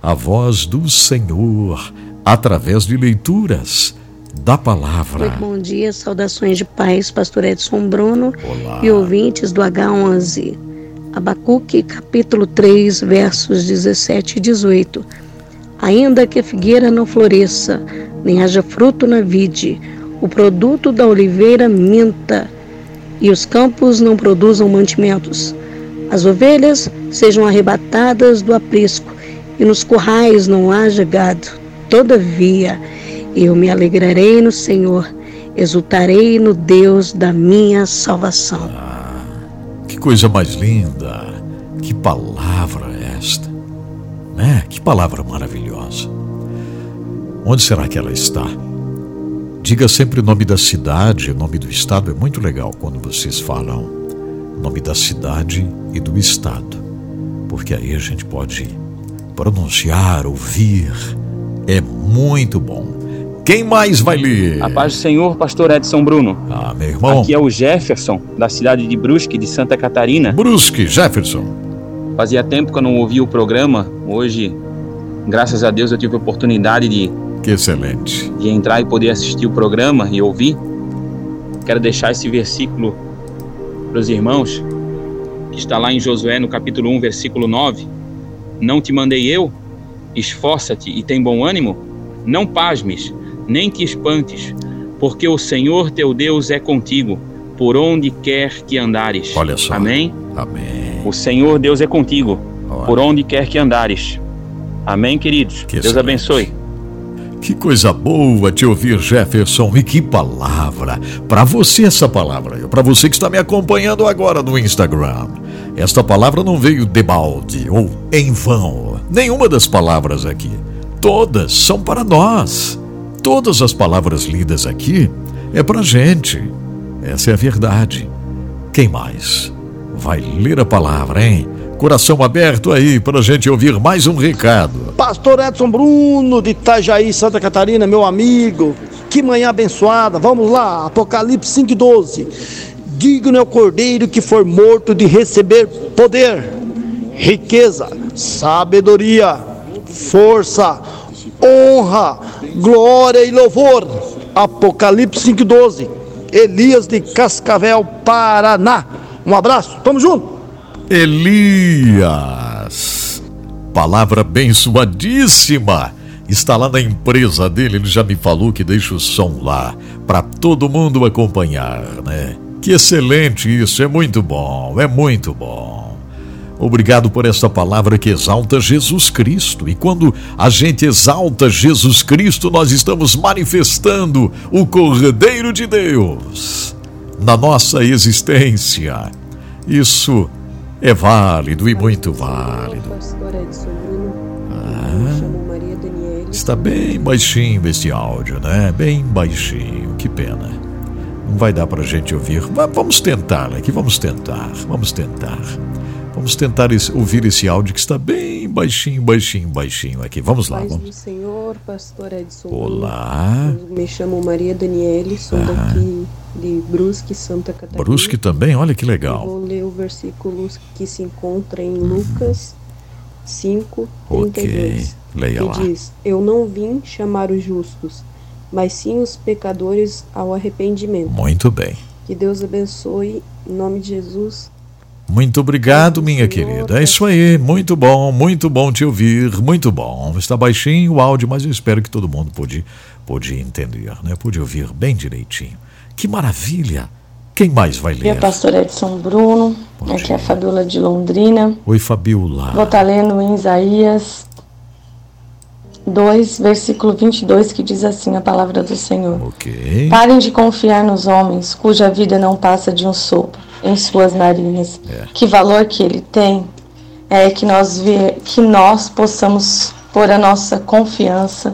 a voz do Senhor através de leituras da palavra. Muito bom dia, saudações de paz, pastor Edson Bruno Olá. e ouvintes do H11. Abacuque, capítulo 3, versos 17 e 18. Ainda que a figueira não floresça, nem haja fruto na vide, o produto da oliveira minta, e os campos não produzam mantimentos. As ovelhas sejam arrebatadas do aprisco, e nos currais não haja gado. Todavia, eu me alegrarei no Senhor, exultarei no Deus da minha salvação. Ah, que coisa mais linda! Que palavra esta! Né? Que palavra maravilhosa! Onde será que ela está? Diga sempre o nome da cidade, o nome do estado. É muito legal quando vocês falam nome da cidade e do estado, porque aí a gente pode pronunciar, ouvir. É muito bom. Quem mais vai ler? A paz do Senhor, pastor Edson Bruno. Ah, meu irmão. Aqui é o Jefferson, da cidade de Brusque, de Santa Catarina. Brusque, Jefferson. Fazia tempo que eu não ouvia o programa. Hoje, graças a Deus, eu tive a oportunidade de, Que excelente. de entrar e poder assistir o programa e ouvir. Quero deixar esse versículo para os irmãos, que está lá em Josué, no capítulo 1, versículo 9. Não te mandei eu? Esforça-te e tem bom ânimo? Não pasmes, nem te espantes, porque o Senhor teu Deus é contigo, por onde quer que andares. Olha só. Amém? Amém. O Senhor Deus é contigo, Olha. por onde quer que andares. Amém, queridos? Que Deus excelente. abençoe. Que coisa boa te ouvir, Jefferson. E que palavra. Para você, essa palavra. Para você que está me acompanhando agora no Instagram. Esta palavra não veio de balde ou em vão. Nenhuma das palavras aqui. Todas são para nós. Todas as palavras lidas aqui é para gente. Essa é a verdade. Quem mais? Vai ler a palavra, hein? Coração aberto aí para a gente ouvir mais um recado. Pastor Edson Bruno de Itajaí, Santa Catarina, meu amigo. Que manhã abençoada. Vamos lá, Apocalipse 5:12. Digno é o cordeiro que for morto de receber poder, riqueza, sabedoria, força, honra, glória e louvor. Apocalipse 5:12. Elias de Cascavel, Paraná. Um abraço. Tamo junto. Elias. Palavra abençoadíssima. Está lá na empresa dele, ele já me falou que deixa o som lá para todo mundo acompanhar, né? Que excelente isso, é muito bom, é muito bom. Obrigado por esta palavra que exalta Jesus Cristo. E quando a gente exalta Jesus Cristo, nós estamos manifestando o Cordeiro de Deus na nossa existência. Isso é válido e muito válido. Maria Daniele. Está bem baixinho este áudio, né? Bem baixinho, que pena. Não vai dar pra gente ouvir. Vamos tentar aqui, vamos tentar, vamos tentar. Vamos tentar esse- ouvir esse áudio que está bem baixinho, baixinho, baixinho aqui. Vamos lá, vamos. do Senhor, pastor Edson Olá. Me chamo Maria Daniele, sou daqui de Brusque, Santa Catarina. Brusque também, olha que Eu legal. Vou ler o versículo que se encontra em Lucas 5, Ok, 32. leia que lá. diz: Eu não vim chamar os justos, mas sim os pecadores ao arrependimento. Muito bem. Que Deus abençoe, em nome de Jesus. Muito obrigado, minha querida. É isso aí, muito bom, muito bom te ouvir, muito bom. Está baixinho o áudio, mas eu espero que todo mundo pôde, pôde entender, né? Pôde ouvir bem direitinho. Que maravilha! Quem mais vai ler? pastor Edson Bruno. Bom Aqui dia. é a Fabiola de Londrina. Oi, Fabiola. Vou estar lendo em Isaías 2, versículo 22, que diz assim a palavra do Senhor. Ok. Parem de confiar nos homens, cuja vida não passa de um sopro em suas narinas. É. Que valor que ele tem é que nós, ve- que nós possamos pôr a nossa confiança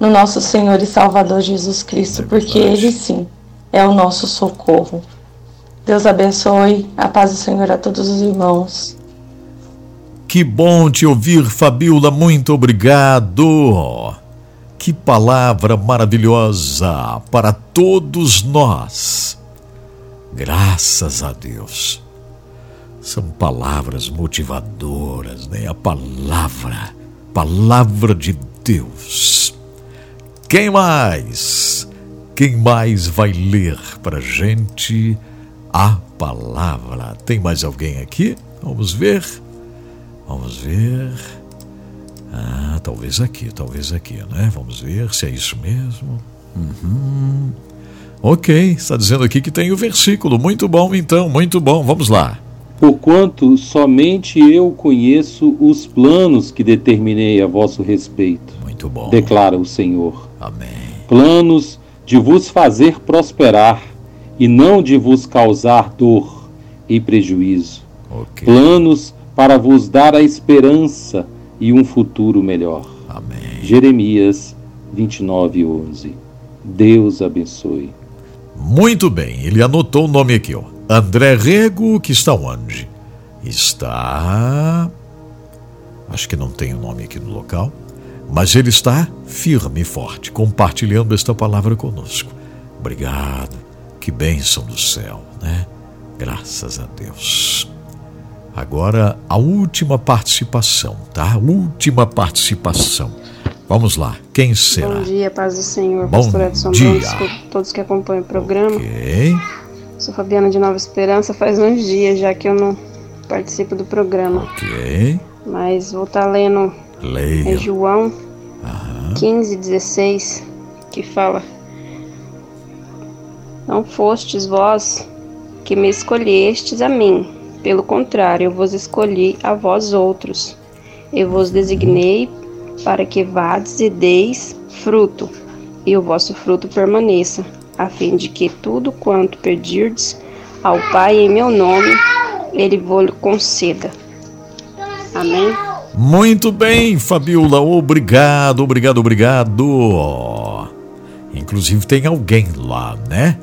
no nosso Senhor e Salvador Jesus Cristo, É porque. Ele sim é o nosso socorro. Deus abençoe, a paz do Senhor a todos os irmãos. Que bom te ouvir, Fabiola. Muito obrigado. Que palavra maravilhosa para todos nós. Graças a Deus. São palavras motivadoras, né? A palavra, palavra de Deus. Quem mais? Quem mais vai ler para gente a palavra? Tem mais alguém aqui? Vamos ver. Vamos ver. Ah, talvez aqui, talvez aqui, né? Vamos ver se é isso mesmo. Uhum. Ok, está dizendo aqui que tem o versículo. Muito bom, então, muito bom. Vamos lá. Porquanto somente eu conheço os planos que determinei a vosso respeito. Muito bom. Declara o Senhor. Amém. Planos de vos fazer prosperar e não de vos causar dor e prejuízo. Okay. Planos para vos dar a esperança e um futuro melhor. Amém. Jeremias 29, 11. Deus abençoe. Muito bem, ele anotou o nome aqui, ó. André Rego, que está onde? Está. Acho que não tem o nome aqui no local, mas ele está firme e forte, compartilhando esta palavra conosco. Obrigado, que bênção do céu, né? Graças a Deus. Agora a última participação, tá? Última participação. Vamos lá, quem será? Bom dia, paz do Senhor, Bom pastor Edson dia. Bruno, todos que acompanham o programa. Ok. Sou Fabiana de Nova Esperança, faz uns dias já que eu não participo do programa. Ok. Mas vou estar lendo é Leia. João 15, 16, que fala: Não fostes vós que me escolhestes a mim, pelo contrário, eu vos escolhi a vós outros. Eu vos designei para que vades e deis fruto, e o vosso fruto permaneça, a fim de que tudo quanto pedirdes ao Pai em meu nome, ele vos conceda. Amém? Muito bem, Fabiola. Obrigado, obrigado, obrigado. Inclusive tem alguém lá, né?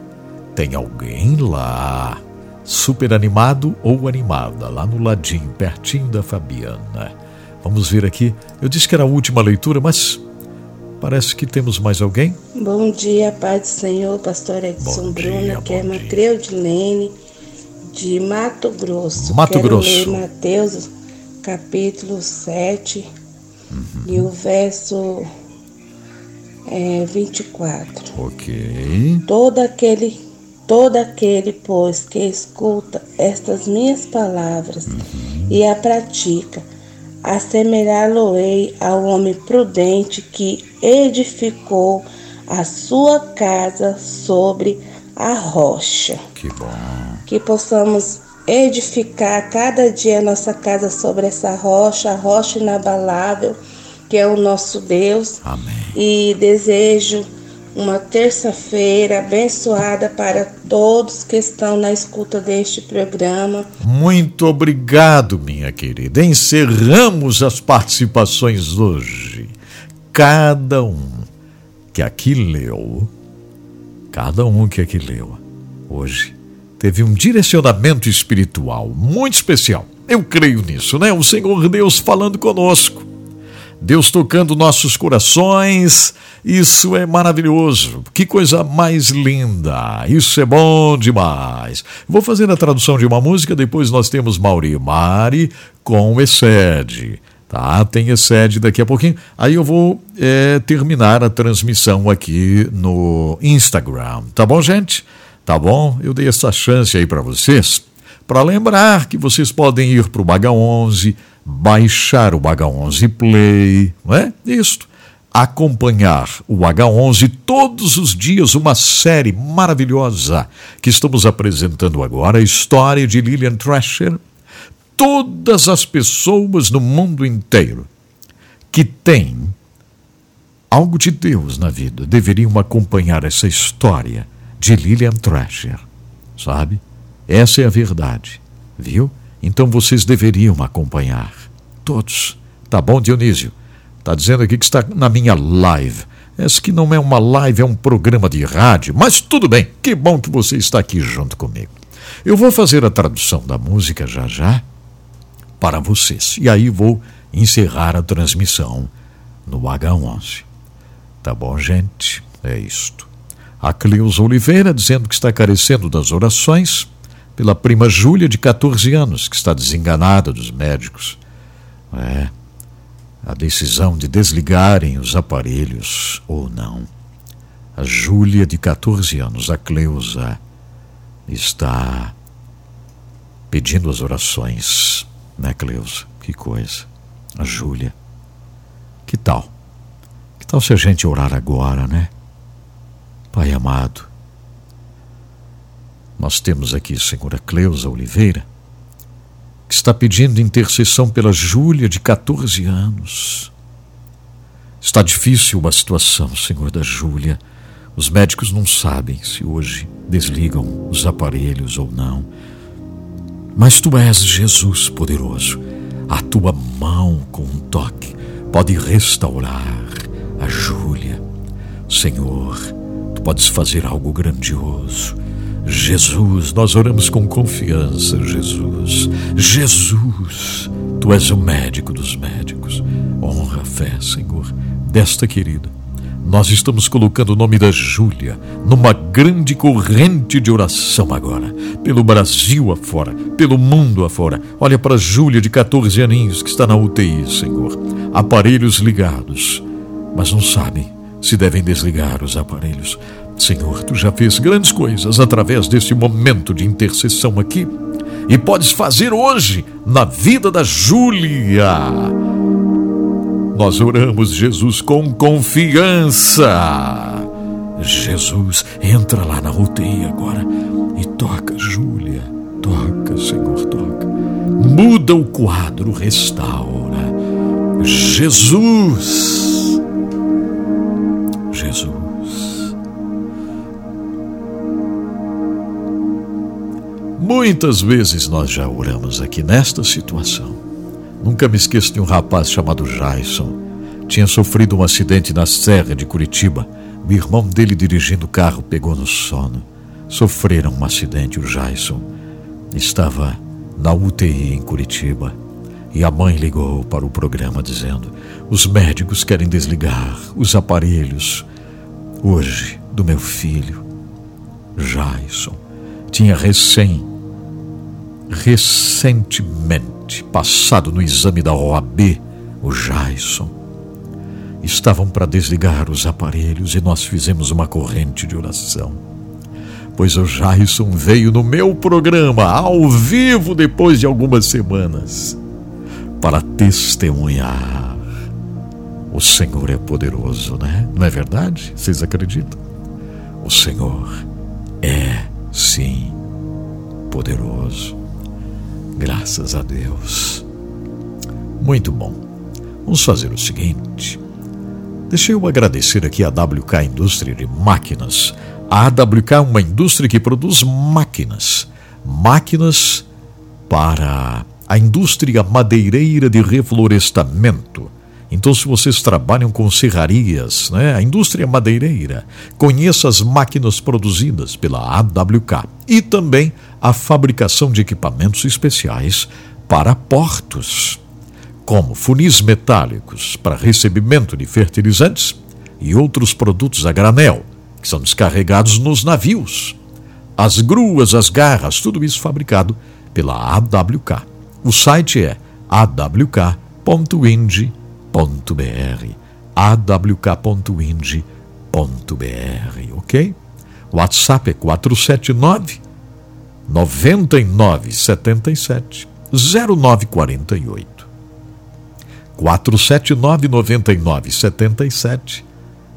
Tem alguém lá. Super animado ou animada, lá no ladinho, pertinho da Fabiana. Vamos ver aqui. Eu disse que era a última leitura, mas parece que temos mais alguém. Bom dia, Pai do Senhor, Pastor Edson Bruna, que é Macreudilene, de Mato Grosso. Mato Quero Grosso. Mateus, capítulo 7, e o verso é, 24. Ok. Todo aquele, todo aquele, pois, que escuta estas minhas palavras e a pratica, assemelhá-lo-ei ao homem prudente que edificou a sua casa sobre a rocha. Que bom. Que possamos edificar cada dia a nossa casa sobre essa rocha, a rocha inabalável, que é o nosso Deus. Amém. E desejo uma terça-feira abençoada para todos que estão na escuta deste programa. Muito obrigado, minha querida. Encerramos as participações hoje. Cada um que aqui leu, cada um que aqui leu, hoje teve um direcionamento espiritual muito especial. Eu creio nisso, né? O Senhor Deus falando conosco. Deus tocando nossos corações, isso é maravilhoso. Que coisa mais linda! Isso é bom demais. Vou fazer a tradução de uma música, depois nós temos Mauri Mari com Excede. Tá? Tem Excede daqui a pouquinho. Aí eu vou é, terminar a transmissão aqui no Instagram. Tá bom, gente? Tá bom? Eu dei essa chance aí para vocês. Para lembrar que vocês podem ir para o Baga 11 baixar o H11 Play, não é? Isto. Acompanhar o H11 todos os dias, uma série maravilhosa que estamos apresentando agora, a história de Lillian Thrasher. Todas as pessoas no mundo inteiro que têm algo de Deus na vida deveriam acompanhar essa história de Lillian Thrasher, sabe? Essa é a verdade, viu? Então vocês deveriam acompanhar. Todos. Tá bom, Dionísio? Tá dizendo aqui que está na minha live. Essa que não é uma live, é um programa de rádio, mas tudo bem. Que bom que você está aqui junto comigo. Eu vou fazer a tradução da música já já para vocês. E aí vou encerrar a transmissão no H11. Tá bom, gente? É isto. A Cleusa Oliveira dizendo que está carecendo das orações pela prima Júlia, de 14 anos, que está desenganada dos médicos. É, a decisão de desligarem os aparelhos ou não. A Júlia, de 14 anos, a Cleusa, está pedindo as orações, né, Cleusa? Que coisa. A Júlia. Que tal? Que tal se a gente orar agora, né? Pai amado, nós temos aqui a senhora Cleusa Oliveira, que está pedindo intercessão pela Júlia, de 14 anos. Está difícil a situação, senhor da Júlia. Os médicos não sabem se hoje desligam os aparelhos ou não. Mas tu és Jesus poderoso. A tua mão com um toque pode restaurar a Júlia. Senhor, podes fazer algo grandioso. Jesus, nós oramos com confiança, Jesus. Jesus, tu és o médico dos médicos. Honra a fé, Senhor, desta querida. Nós estamos colocando o nome da Júlia numa grande corrente de oração agora, pelo Brasil afora, pelo mundo afora. Olha para a Júlia de 14 aninhos que está na UTI, Senhor. Aparelhos ligados, mas não sabem se devem desligar os aparelhos. Senhor, tu já fez grandes coisas através desse momento de intercessão aqui e podes fazer hoje na vida da Júlia. Nós oramos, Jesus, com confiança. Jesus, entra lá na UTI agora e toca, Júlia. Toca, Senhor, toca. Muda o quadro, restaura. Jesus. Muitas vezes nós já oramos aqui nesta situação. Nunca me esqueço de um rapaz chamado Jason. Tinha sofrido um acidente na Serra de Curitiba. O irmão dele dirigindo o carro pegou no sono. Sofreram um acidente, o Jason. Estava na UTI em Curitiba. E a mãe ligou para o programa dizendo: os médicos querem desligar os aparelhos hoje do meu filho. Jason tinha recém recentemente passado no exame da OAB, o Jason. Estavam para desligar os aparelhos e nós fizemos uma corrente de oração. Pois o Jason veio no meu programa, ao vivo, depois de algumas semanas, para testemunhar. O Senhor é poderoso, né? Não é verdade? Vocês acreditam? O Senhor é, sim, poderoso. Graças a Deus. Muito bom. Vamos fazer o seguinte. Deixa eu agradecer aqui a WK Indústria de Máquinas. A AWK é uma indústria que produz máquinas. Máquinas para a indústria madeireira de reflorestamento. Então, se vocês trabalham com serrarias, né, a indústria madeireira, conheça as máquinas produzidas pela AWK e também a fabricação de equipamentos especiais para portos, como funis metálicos para recebimento de fertilizantes e outros produtos a granel, que são descarregados nos navios. As gruas, as garras, tudo isso fabricado pela AWK. O site é awk.ind.br. awk.ind.br, ok? WhatsApp é 479 9977 0948 479 9977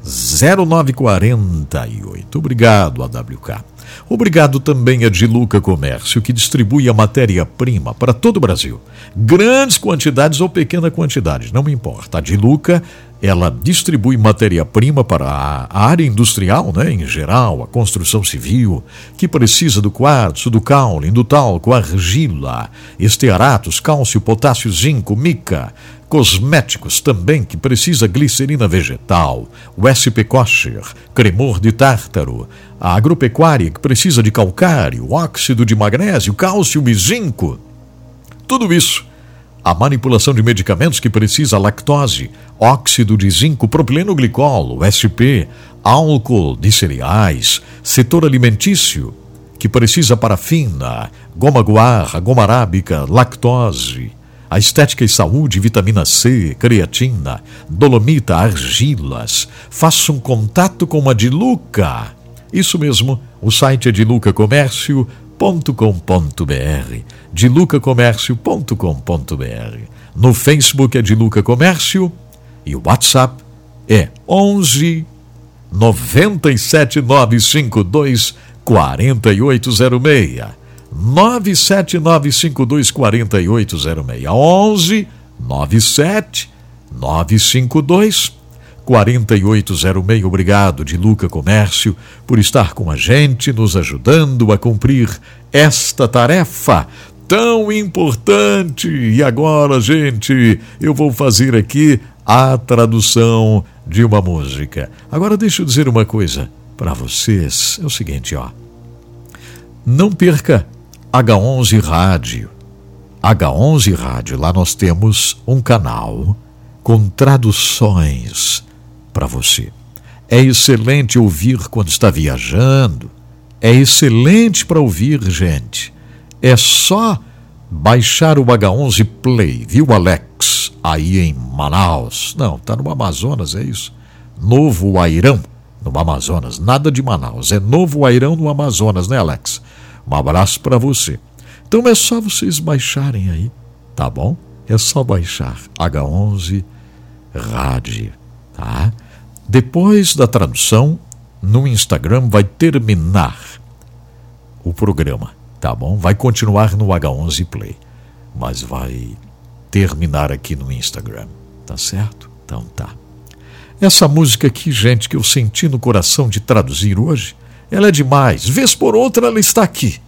0948. Obrigado, AWK. Obrigado também a Diluca Comércio, que distribui a matéria-prima para todo o Brasil. Grandes quantidades ou pequena quantidade, não me importa. A Diluca ela distribui matéria-prima para a área industrial, né, em geral, a construção civil, que precisa do quartzo, do caule, do talco, argila, estearatos, cálcio, potássio, zinco, mica, cosméticos também, que precisa glicerina vegetal, o SP Kosher, cremor de tártaro, a agropecuária, que precisa de calcário, óxido de magnésio, cálcio e zinco. Tudo isso a manipulação de medicamentos que precisa lactose, óxido de zinco, propileno glicol, SP, álcool de cereais, setor alimentício, que precisa parafina, goma guarra, goma arábica, lactose, a estética e saúde, vitamina C, creatina, dolomita, argilas. Faça um contato com a Diluca. Isso mesmo, o site é dilucacomércio.com.br. dilucacomércio.com.br. No Facebook é Diluca Comércio e o WhatsApp é 11 97952 4806. 97952 4806. 11 97 952 4806. Obrigado, de Luca Comércio, por estar com a gente, nos ajudando a cumprir esta tarefa tão importante. E agora, gente, eu vou fazer aqui a tradução de uma música. Agora, deixa eu dizer uma coisa para vocês: é o seguinte, ó. Não perca H11 Rádio. H11 Rádio, lá nós temos um canal com traduções para você. É excelente ouvir quando está viajando. É excelente para ouvir, gente. É só baixar o H11 Play, viu, Alex? Aí em Manaus. Não, tá no Amazonas, é isso. Novo Airão, no Amazonas. Nada de Manaus, é Novo Airão no Amazonas, né, Alex? Um abraço para você. Então é só vocês baixarem aí, tá bom? É só baixar H11 Rádio, tá? Depois da tradução, no Instagram vai terminar o programa, tá bom? Vai continuar no H11 Play, mas vai terminar aqui no Instagram, tá certo? Então tá. Essa música aqui, gente, que eu senti no coração de traduzir hoje, ela é demais. Vez por outra, ela está aqui.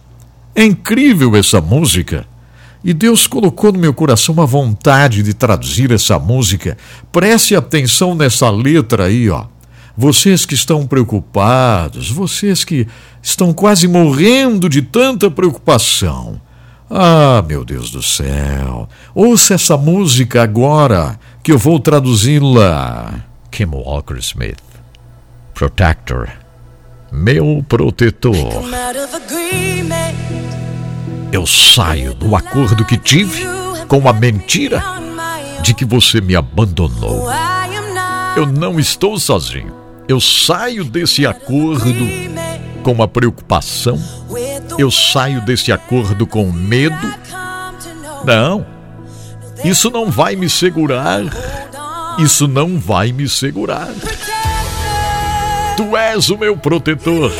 É incrível essa música. E Deus colocou no meu coração uma vontade de traduzir essa música. Preste atenção nessa letra aí, ó. Vocês que estão preocupados, vocês que estão quase morrendo de tanta preocupação. Ah, meu Deus do céu. Ouça essa música agora, que eu vou traduzi-la. Kim Walker Smith. Protector meu protetor. Eu saio do acordo que tive com a mentira de que você me abandonou. Eu não estou sozinho. Eu saio desse acordo com a preocupação. Eu saio desse acordo com medo. Não, isso não vai me segurar. Isso não vai me segurar. Tu és o meu protetor.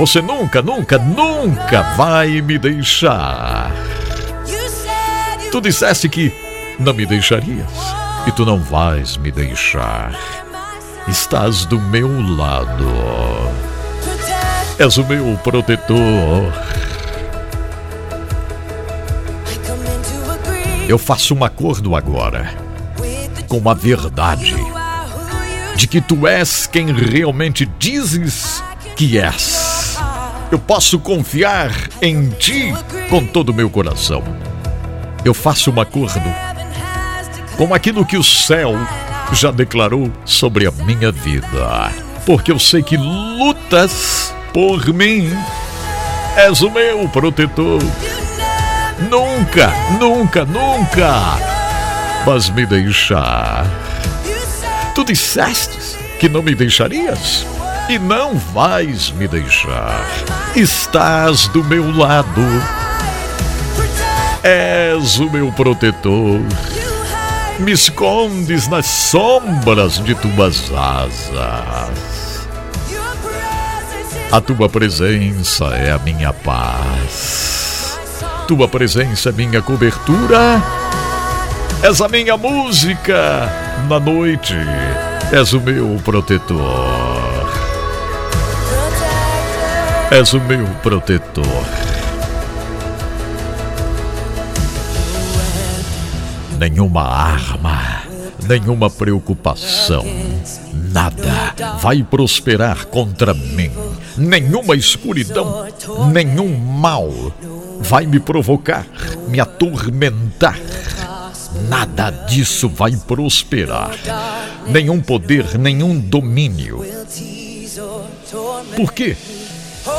Você nunca, nunca, nunca vai me deixar. Tu disseste que não me deixarias e tu não vais me deixar. Estás do meu lado. És o meu protetor. Eu faço um acordo agora com a verdade de que tu és quem realmente dizes que és. Eu posso confiar em ti com todo o meu coração. Eu faço um acordo com aquilo que o céu já declarou sobre a minha vida, porque eu sei que lutas por mim. És o meu protetor. Nunca, nunca, nunca vas me deixar. Tu disseste que não me deixarias e não vais me deixar. Estás do meu lado. És o meu protetor. Me escondes nas sombras de tuas asas. A tua presença é a minha paz. Tua presença é minha cobertura. És a minha música na noite. És o meu protetor. És o meu protetor. Nenhuma arma, nenhuma preocupação, nada vai prosperar contra mim. Nenhuma escuridão, nenhum mal vai me provocar, me atormentar nada disso vai prosperar. Nenhum poder, nenhum domínio. Por quê?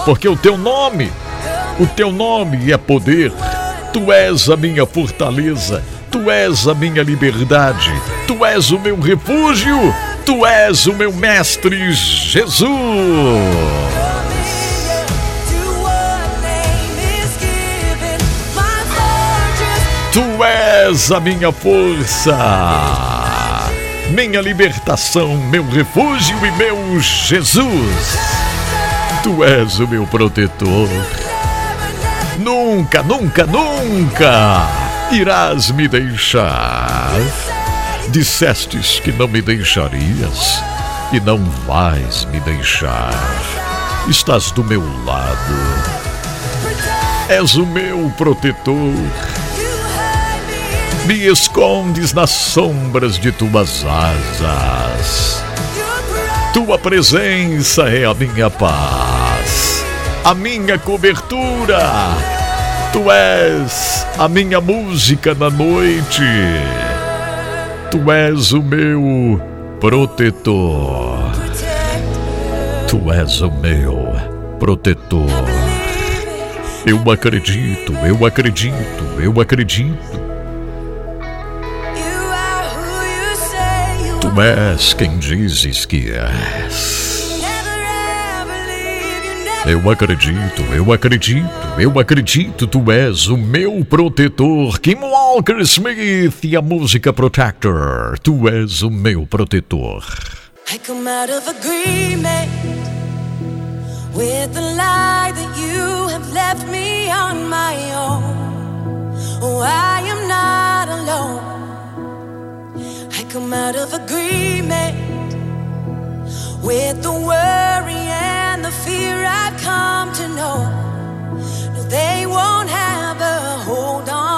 Porque o teu nome, o teu nome é poder. Tu és a minha fortaleza, tu és a minha liberdade, tu és o meu refúgio, tu és o meu mestre Jesus. Tu és a minha força, minha libertação, meu refúgio e meu Jesus. Tu és o meu protetor. Nunca, nunca, nunca irás me deixar. Dissestes que não me deixarias e não vais me deixar. Estás do meu lado. És o meu protetor. Me escondes nas sombras de tuas asas. Tua presença é a minha paz, a minha cobertura. Tu és a minha música na noite. Tu és o meu protetor. Tu és o meu protetor. Eu acredito, eu acredito, eu acredito. Tu és quem dizes que és. Eu acredito, eu acredito, eu acredito, tu és o meu protetor. Kim Walker Smith e a música Protector. Tu és o meu protetor. I come out of agreement with the lie that you have left me on my own. Oh, I am not alone. Come out of agreement with the worry and the fear I've come to know. No, they won't have a hold on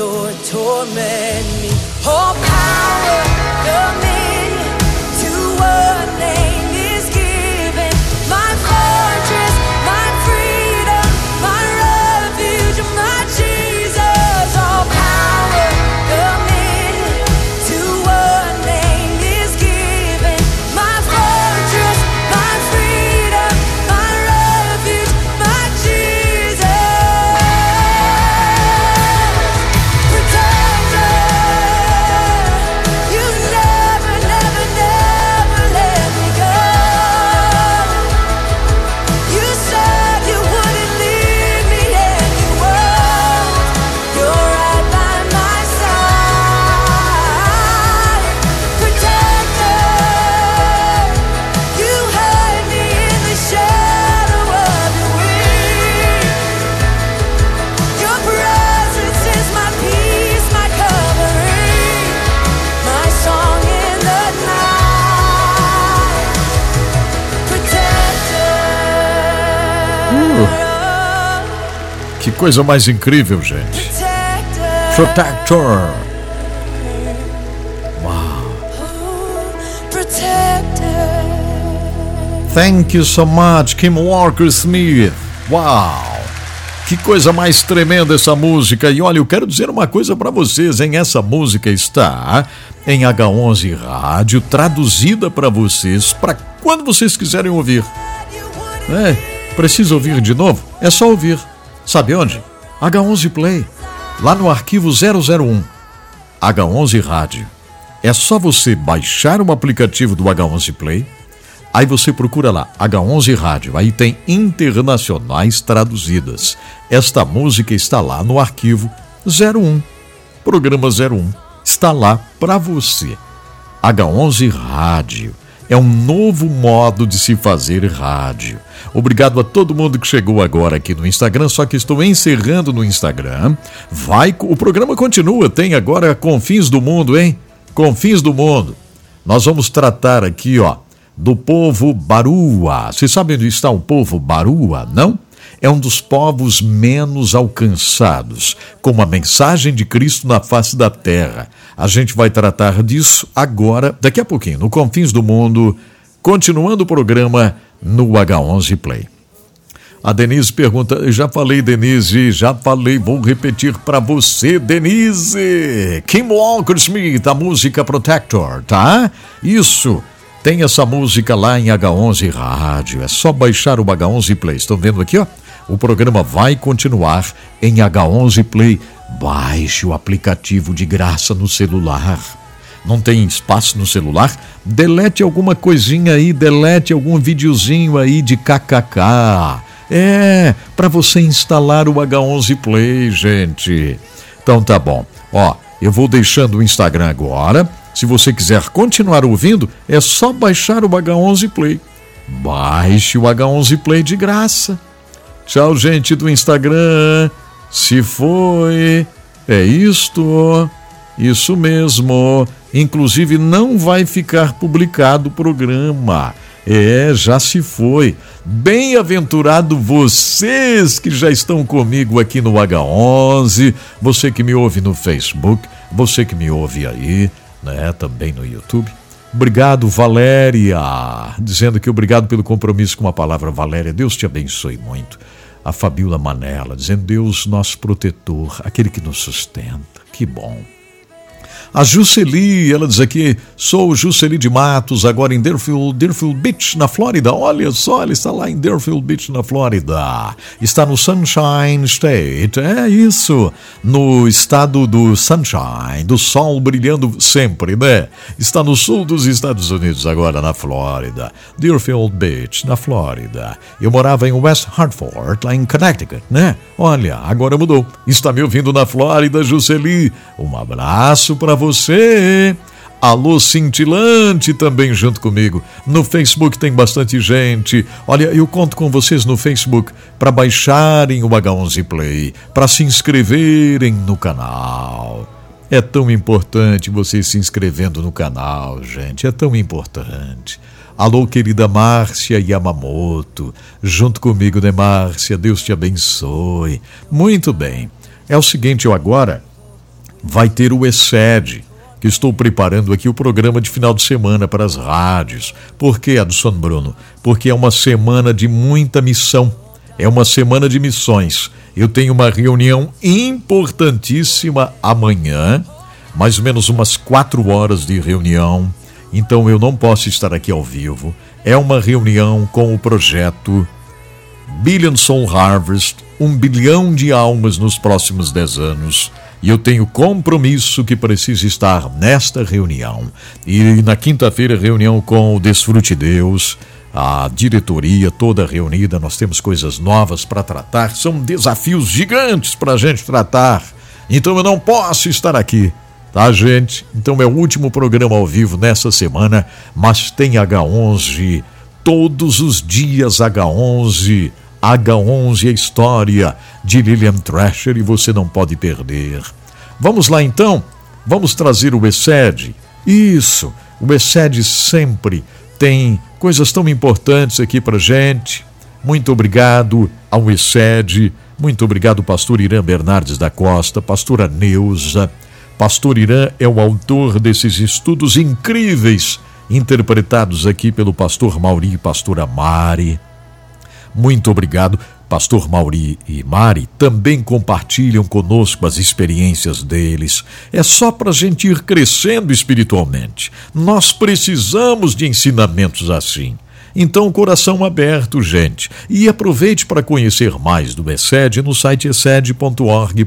sword coisa mais incrível, gente. Protector. Protector. Thank you so much, Kim Walker Smith. Uau! Que coisa mais tremenda essa música. E olha, eu quero dizer uma coisa para vocês, hein? Essa música está em H11 Rádio, traduzida para vocês, para quando vocês quiserem ouvir. É, precisa ouvir de novo? É só ouvir. Sabe onde? H11 Play, lá no arquivo 001. H11 Rádio. É só você baixar o aplicativo do H11 Play. Aí você procura lá, H11 Rádio. Aí tem internacionais traduzidas. Esta música está lá no arquivo 01. Programa 01. Está lá para você. H11 Rádio. É um novo modo de se fazer rádio. Obrigado a todo mundo que chegou agora aqui no Instagram, só que estou encerrando no Instagram. Vai, o programa continua, tem agora Confins do Mundo, hein? Confins do Mundo. Nós vamos tratar aqui, ó, do povo Barua. Vocês sabem onde está o povo Barua, não? É um dos povos menos alcançados, com a mensagem de Cristo na face da terra. A gente vai tratar disso agora, daqui a pouquinho, no Confins do Mundo, continuando o programa no H11 Play. A Denise pergunta, já falei, Denise, já falei, vou repetir para você, Denise. Kim Walker Smith, a música Protector, tá? Isso. Tem essa música lá em H11 Rádio. É só baixar o H11 Play. Estão vendo aqui, ó? O programa vai continuar em H11 Play. Baixe o aplicativo de graça no celular. Não tem espaço no celular? Delete alguma coisinha aí, delete algum videozinho aí de kkk. É, para você instalar o H11 Play, gente. Então tá bom. Ó, eu vou deixando o Instagram agora. Se você quiser continuar ouvindo, é só baixar o H11 Play. Baixe o H11 Play de graça. Tchau, gente do Instagram. Se foi. É isto. Isso mesmo. Inclusive, não vai ficar publicado o programa. É, já se foi. Bem-aventurado vocês que já estão comigo aqui no H11, você que me ouve no Facebook, você que me ouve aí, né, também no YouTube. Obrigado, Valéria, dizendo que obrigado pelo compromisso com a palavra Valéria. Deus te abençoe muito. A Fabiola Manela, dizendo Deus, nosso protetor, aquele que nos sustenta. Que bom. A Juceli, ela diz aqui: sou Juceli de Matos, agora em Deerfield, Deerfield Beach, na Flórida. Olha só, ela está lá em Deerfield Beach, na Flórida. Está no Sunshine State, é isso. No estado do Sunshine, do sol brilhando sempre, né? Está no sul dos Estados Unidos, agora na Flórida. Deerfield Beach, na Flórida. Eu morava em West Hartford, lá em Connecticut, né? Olha, agora mudou. Está me ouvindo na Flórida, Juceli. Um abraço para você. Alô Cintilante também junto comigo. No Facebook tem bastante gente. Olha, eu conto com vocês no Facebook para baixarem o H11 Play, para se inscreverem no canal. É tão importante vocês se inscrevendo no canal, gente. É tão importante. Alô, querida Márcia Yamamoto. Junto comigo, né, Márcia? Deus te abençoe. Muito bem. É o seguinte, eu agora vai ter o ESED, que estou preparando aqui o programa de final de semana para as rádios. Por que, Adson Bruno? Porque é uma semana de muita missão. É uma semana de missões. Eu tenho uma reunião importantíssima amanhã, mais ou menos umas quatro horas de reunião. Então eu não posso estar aqui ao vivo. É uma reunião com o projeto Billion Soul Harvest, um bilhão de almas nos próximos dez anos e eu tenho compromisso que preciso estar nesta reunião. E na quinta-feira, reunião com o Desfrute Deus, a diretoria toda reunida, nós temos coisas novas para tratar, são desafios gigantes para a gente tratar. Então eu não posso estar aqui, tá, gente? Então é o último programa ao vivo nessa semana, mas tem H11 todos os dias H11 H11 a história de Lillian Thrasher e você não pode perder. Vamos lá então? Vamos trazer o ESED. Isso, o ESED sempre tem coisas tão importantes aqui para gente. Muito obrigado ao ESED, muito obrigado pastor Irã Bernardes da Costa, pastora Neuza. Pastor Irã é o autor desses estudos incríveis interpretados aqui pelo pastor Mauri e pastora Mari. Muito obrigado. Pastor Mauri e Mari também compartilham conosco as experiências deles. É só para a gente ir crescendo espiritualmente. Nós precisamos de ensinamentos assim. Então, coração aberto, gente. E aproveite para conhecer mais do ESED no site exced.org.br.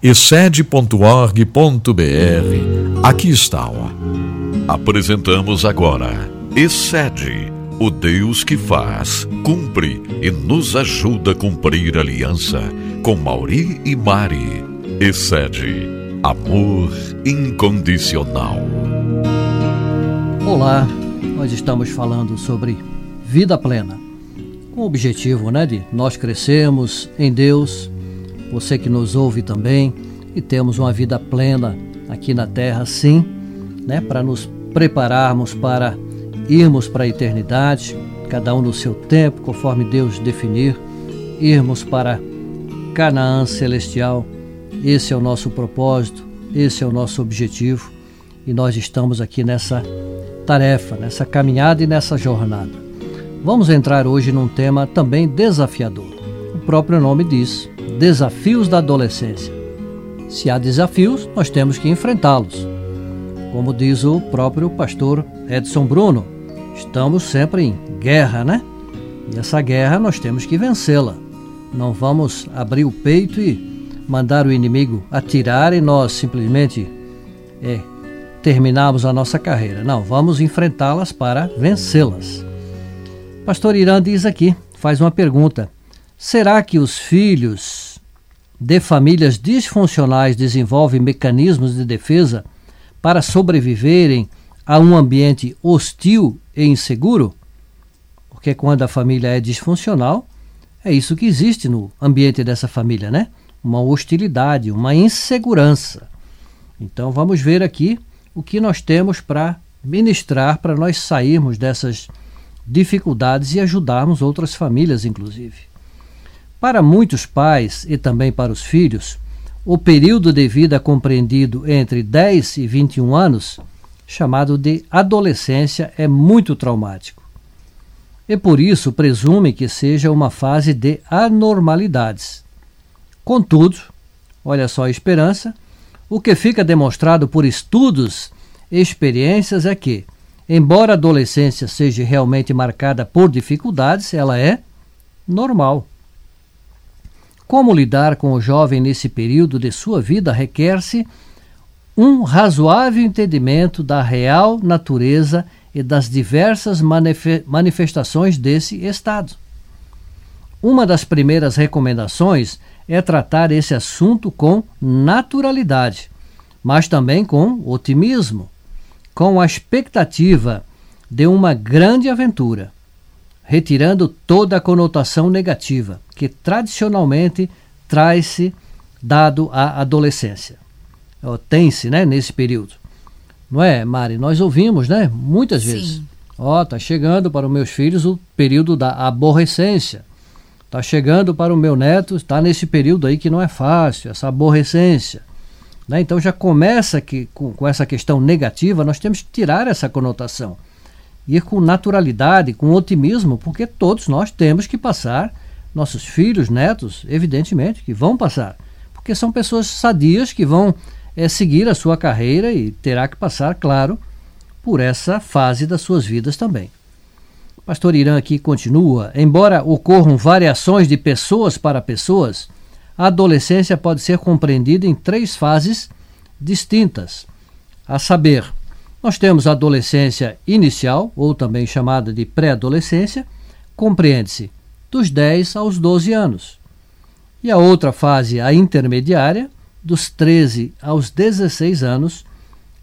exced.org.br. Aqui está, ó. Apresentamos agora Excede o Deus que faz, cumpre e nos ajuda a cumprir a aliança com Mauri e Mari. Excede amor incondicional. Olá, nós estamos falando sobre vida plena. Com o objetivo, né, de nós crescermos em Deus, você que nos ouve também, e temos uma vida plena aqui na terra, sim, né, para nos prepararmos para irmos para a eternidade, cada um no seu tempo, conforme Deus definir, irmos para Canaã celestial. Esse é o nosso propósito, esse é o nosso objetivo e nós estamos aqui nessa tarefa, nessa caminhada e nessa jornada. Vamos entrar hoje num tema também desafiador. O próprio nome diz: Desafios da adolescência. Se há desafios, nós temos que enfrentá-los. Como diz o próprio pastor Edson Bruno, Estamos sempre em guerra, né? E essa guerra nós temos que vencê-la. Não vamos abrir o peito e mandar o inimigo atirar e nós simplesmente é, terminarmos a nossa carreira. Não, vamos enfrentá-las para vencê-las. Pastor Irã diz aqui, faz uma pergunta: será que os filhos de famílias disfuncionais desenvolvem mecanismos de defesa para sobreviverem a um ambiente hostil e inseguro? Porque quando a família é disfuncional, é isso que existe no ambiente dessa família, né? Uma hostilidade, uma insegurança. Então vamos ver aqui o que nós temos para ministrar para nós sairmos dessas dificuldades e ajudarmos outras famílias, inclusive. Para muitos pais e também para os filhos, o período de vida compreendido entre 10 e 21 anos chamado de adolescência, é muito traumático. E por isso presume que seja uma fase de anormalidades. Contudo, olha só a esperança, O que fica demonstrado por estudos e experiências é que, embora a adolescência seja realmente marcada por dificuldades, ela é normal. Como lidar com o jovem nesse período de sua vida requer-se um razoável entendimento da real natureza e das diversas manifestações desse estado. Uma das primeiras recomendações é tratar esse assunto com naturalidade, mas também com otimismo, com a expectativa de uma grande aventura, retirando toda a conotação negativa que tradicionalmente traz-se dado à adolescência. Tem-se, né, nesse período. Não é, Mari? Nós ouvimos, né, muitas Sim. vezes. Ó, oh, tá chegando para os meus filhos o período da aborrecência. Tá chegando para o meu neto, está nesse período aí que não é fácil, essa aborrecência. Né? Então já começa que, com, com essa questão negativa, nós temos que tirar essa conotação. Ir com naturalidade, com otimismo, porque todos nós temos que passar, nossos filhos, netos, evidentemente, que vão passar. Porque são pessoas sadias que vão é, seguir a sua carreira e terá que passar, claro, por essa fase das suas vidas também. Pastor Irã aqui continua: embora ocorram variações de pessoas para pessoas, a adolescência pode ser compreendida em três fases distintas. A saber, nós temos a adolescência inicial, ou também chamada de pré-adolescência, compreende-se dos 10 aos 12 anos. E a outra fase, a intermediária, dos 13 aos 16 anos,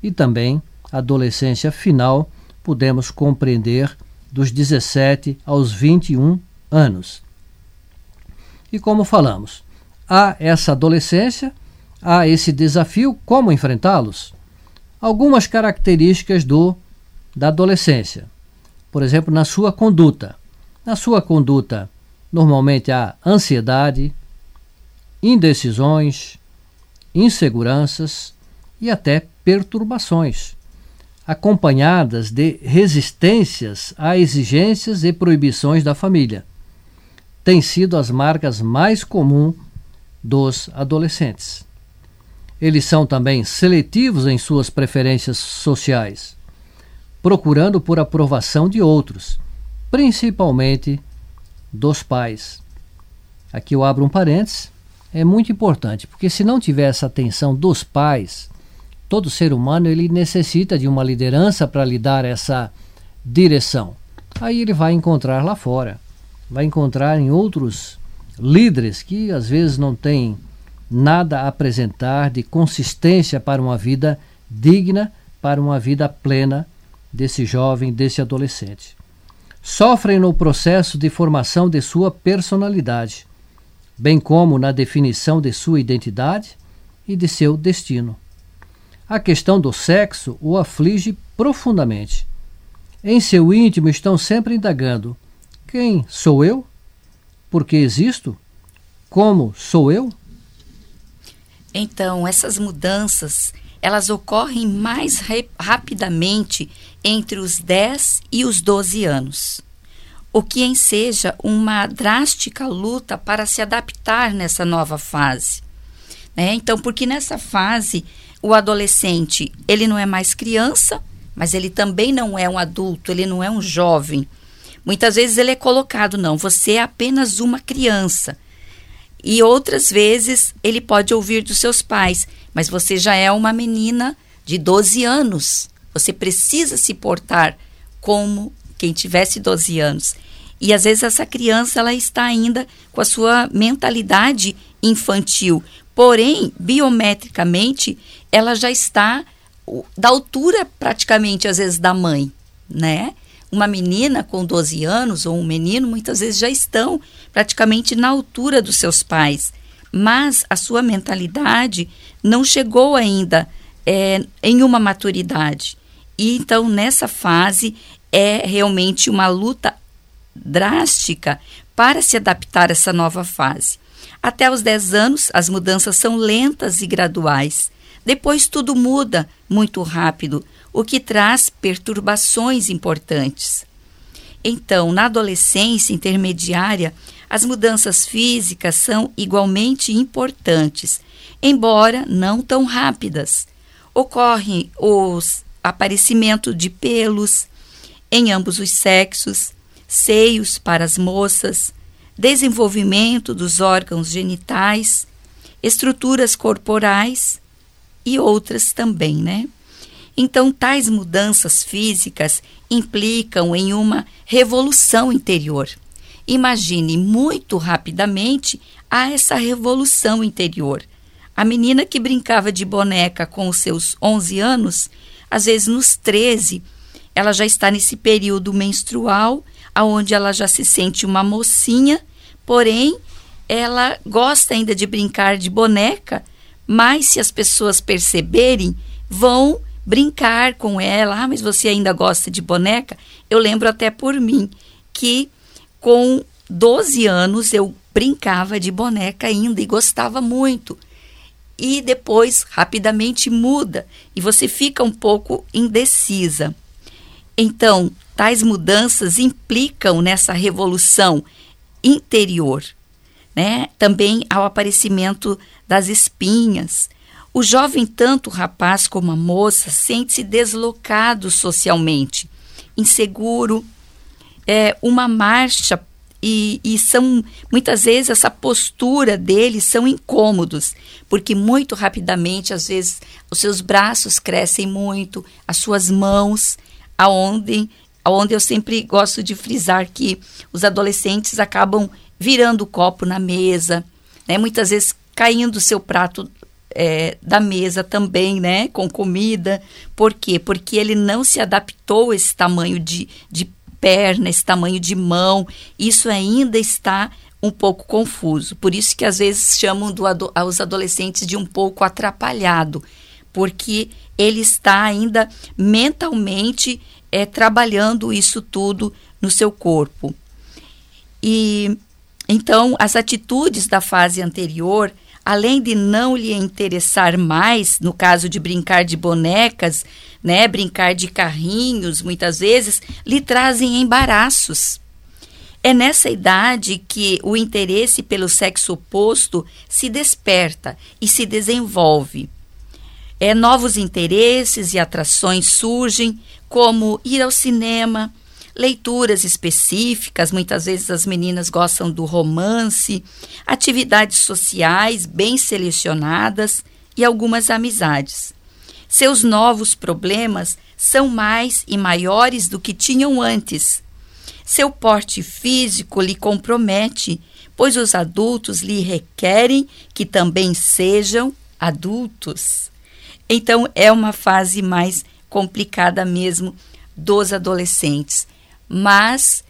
e também a adolescência final, podemos compreender dos 17 aos 21 anos. E como falamos, há essa adolescência, há esse desafio, como enfrentá-los? Algumas características do da adolescência. Por exemplo, na sua conduta. Na sua conduta, normalmente há ansiedade, indecisões, inseguranças e até perturbações acompanhadas de resistências a exigências e proibições da família. Têm sido as marcas mais comuns dos adolescentes. Eles são também seletivos em suas preferências sociais, procurando por aprovação de outros, principalmente dos pais. Aqui eu abro um parênteses, é muito importante, porque se não tiver essa atenção dos pais, todo ser humano ele necessita de uma liderança para lhe dar essa direção. Aí ele vai encontrar lá fora, vai encontrar em outros líderes que às vezes não têm nada a apresentar de consistência para uma vida digna, para uma vida plena desse jovem, desse adolescente. Sofrem no processo de formação de sua personalidade, bem como na definição de sua identidade e de seu destino. A questão do sexo o aflige profundamente. Em seu íntimo estão sempre indagando: quem sou eu? Por que existo? Como sou eu? Então, essas mudanças, elas ocorrem mais rapidamente entre os 10 e os 12 anos, o que enseja uma drástica luta para se adaptar nessa nova fase. Né? Então, porque nessa fase o adolescente, ele não é mais criança, mas ele também não é um adulto, ele não é um jovem. Muitas vezes ele é colocado, não, você é apenas uma criança. E outras vezes ele pode ouvir dos seus pais, mas você já é uma menina de 12 anos. Você precisa se portar como quem tivesse 12 anos. E às vezes essa criança ela está ainda com a sua mentalidade infantil, porém biometricamente ela já está da altura praticamente às vezes da mãe, né? Uma menina com 12 anos ou um menino muitas vezes já estão praticamente na altura dos seus pais, mas a sua mentalidade não chegou ainda é, em uma maturidade. E então nessa fase é realmente uma luta drástica para se adaptar a essa nova fase. Até os 10 anos, as mudanças são lentas e graduais. Depois tudo muda muito rápido, o que traz perturbações importantes. Então, na adolescência intermediária, As mudanças físicas são igualmente importantes, embora não tão rápidas. Ocorre o aparecimento de pelos em ambos os sexos, seios para as moças, desenvolvimento dos órgãos genitais, estruturas corporais e outras também, né? Então, tais mudanças físicas implicam em uma revolução interior. Imagine muito rapidamente a essa revolução interior. A menina que brincava de boneca com os seus 11 anos, às vezes nos 13, ela já está nesse período menstrual, aonde ela já se sente uma mocinha, porém ela gosta ainda de brincar de boneca, mas se as pessoas perceberem, vão brincar com ela. Ah, mas você ainda gosta de boneca? Eu lembro até por mim que com 12 anos eu brincava de boneca ainda e gostava muito. E depois rapidamente muda e você fica um pouco indecisa. Então, tais mudanças implicam nessa revolução interior, né? Também ao aparecimento das espinhas, o jovem, tanto o rapaz como a moça, sente-se deslocado socialmente, inseguro, é uma marcha e, e, são muitas vezes essa postura deles são incômodos, porque muito rapidamente, às vezes, os seus braços crescem muito, as suas mãos, aonde, aonde eu sempre gosto de frisar que os adolescentes acabam virando o copo na mesa, né? muitas vezes caindo o seu prato é, da mesa também, né? Com comida. Por quê? Porque ele não se adaptou a esse tamanho de, de perna, esse tamanho de mão. Isso ainda está um pouco confuso. Por isso que às vezes chamam do, os adolescentes de um pouco atrapalhado, porque ele está ainda mentalmente é, trabalhando isso tudo no seu corpo. E então as atitudes da fase anterior além de não lhe interessar mais, no caso de brincar de bonecas, né, brincar de carrinhos, muitas vezes, lhe trazem embaraços. É nessa idade que o interesse pelo sexo oposto se desperta e se desenvolve. É, novos interesses e atrações surgem, como ir ao cinema, leituras específicas, muitas vezes as meninas gostam do romance, atividades sociais bem selecionadas e algumas amizades. Seus novos problemas são mais e maiores do que tinham antes. Seu porte físico lhe compromete, pois os adultos lhe requerem que também sejam adultos. Então é uma fase mais complicada mesmo dos adolescentes. Mas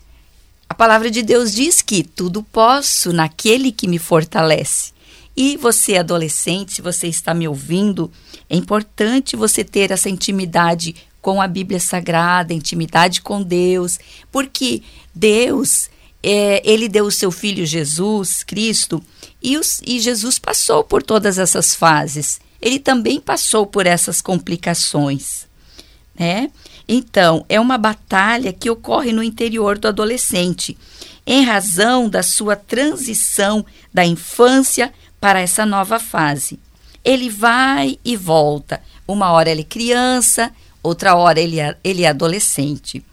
a palavra de Deus diz que tudo posso naquele que me fortalece. E você, adolescente, se você está me ouvindo, é importante você ter essa intimidade com a Bíblia Sagrada, intimidade com Deus, porque Deus, é, ele deu o seu filho Jesus Cristo e, os, e Jesus passou por todas essas fases. Ele também passou por essas complicações, né? Então, é uma batalha que ocorre no interior do adolescente, em razão da sua transição da infância para essa nova fase. Ele vai e volta. Uma hora ele é criança, outra hora ele é, ele é adolescente.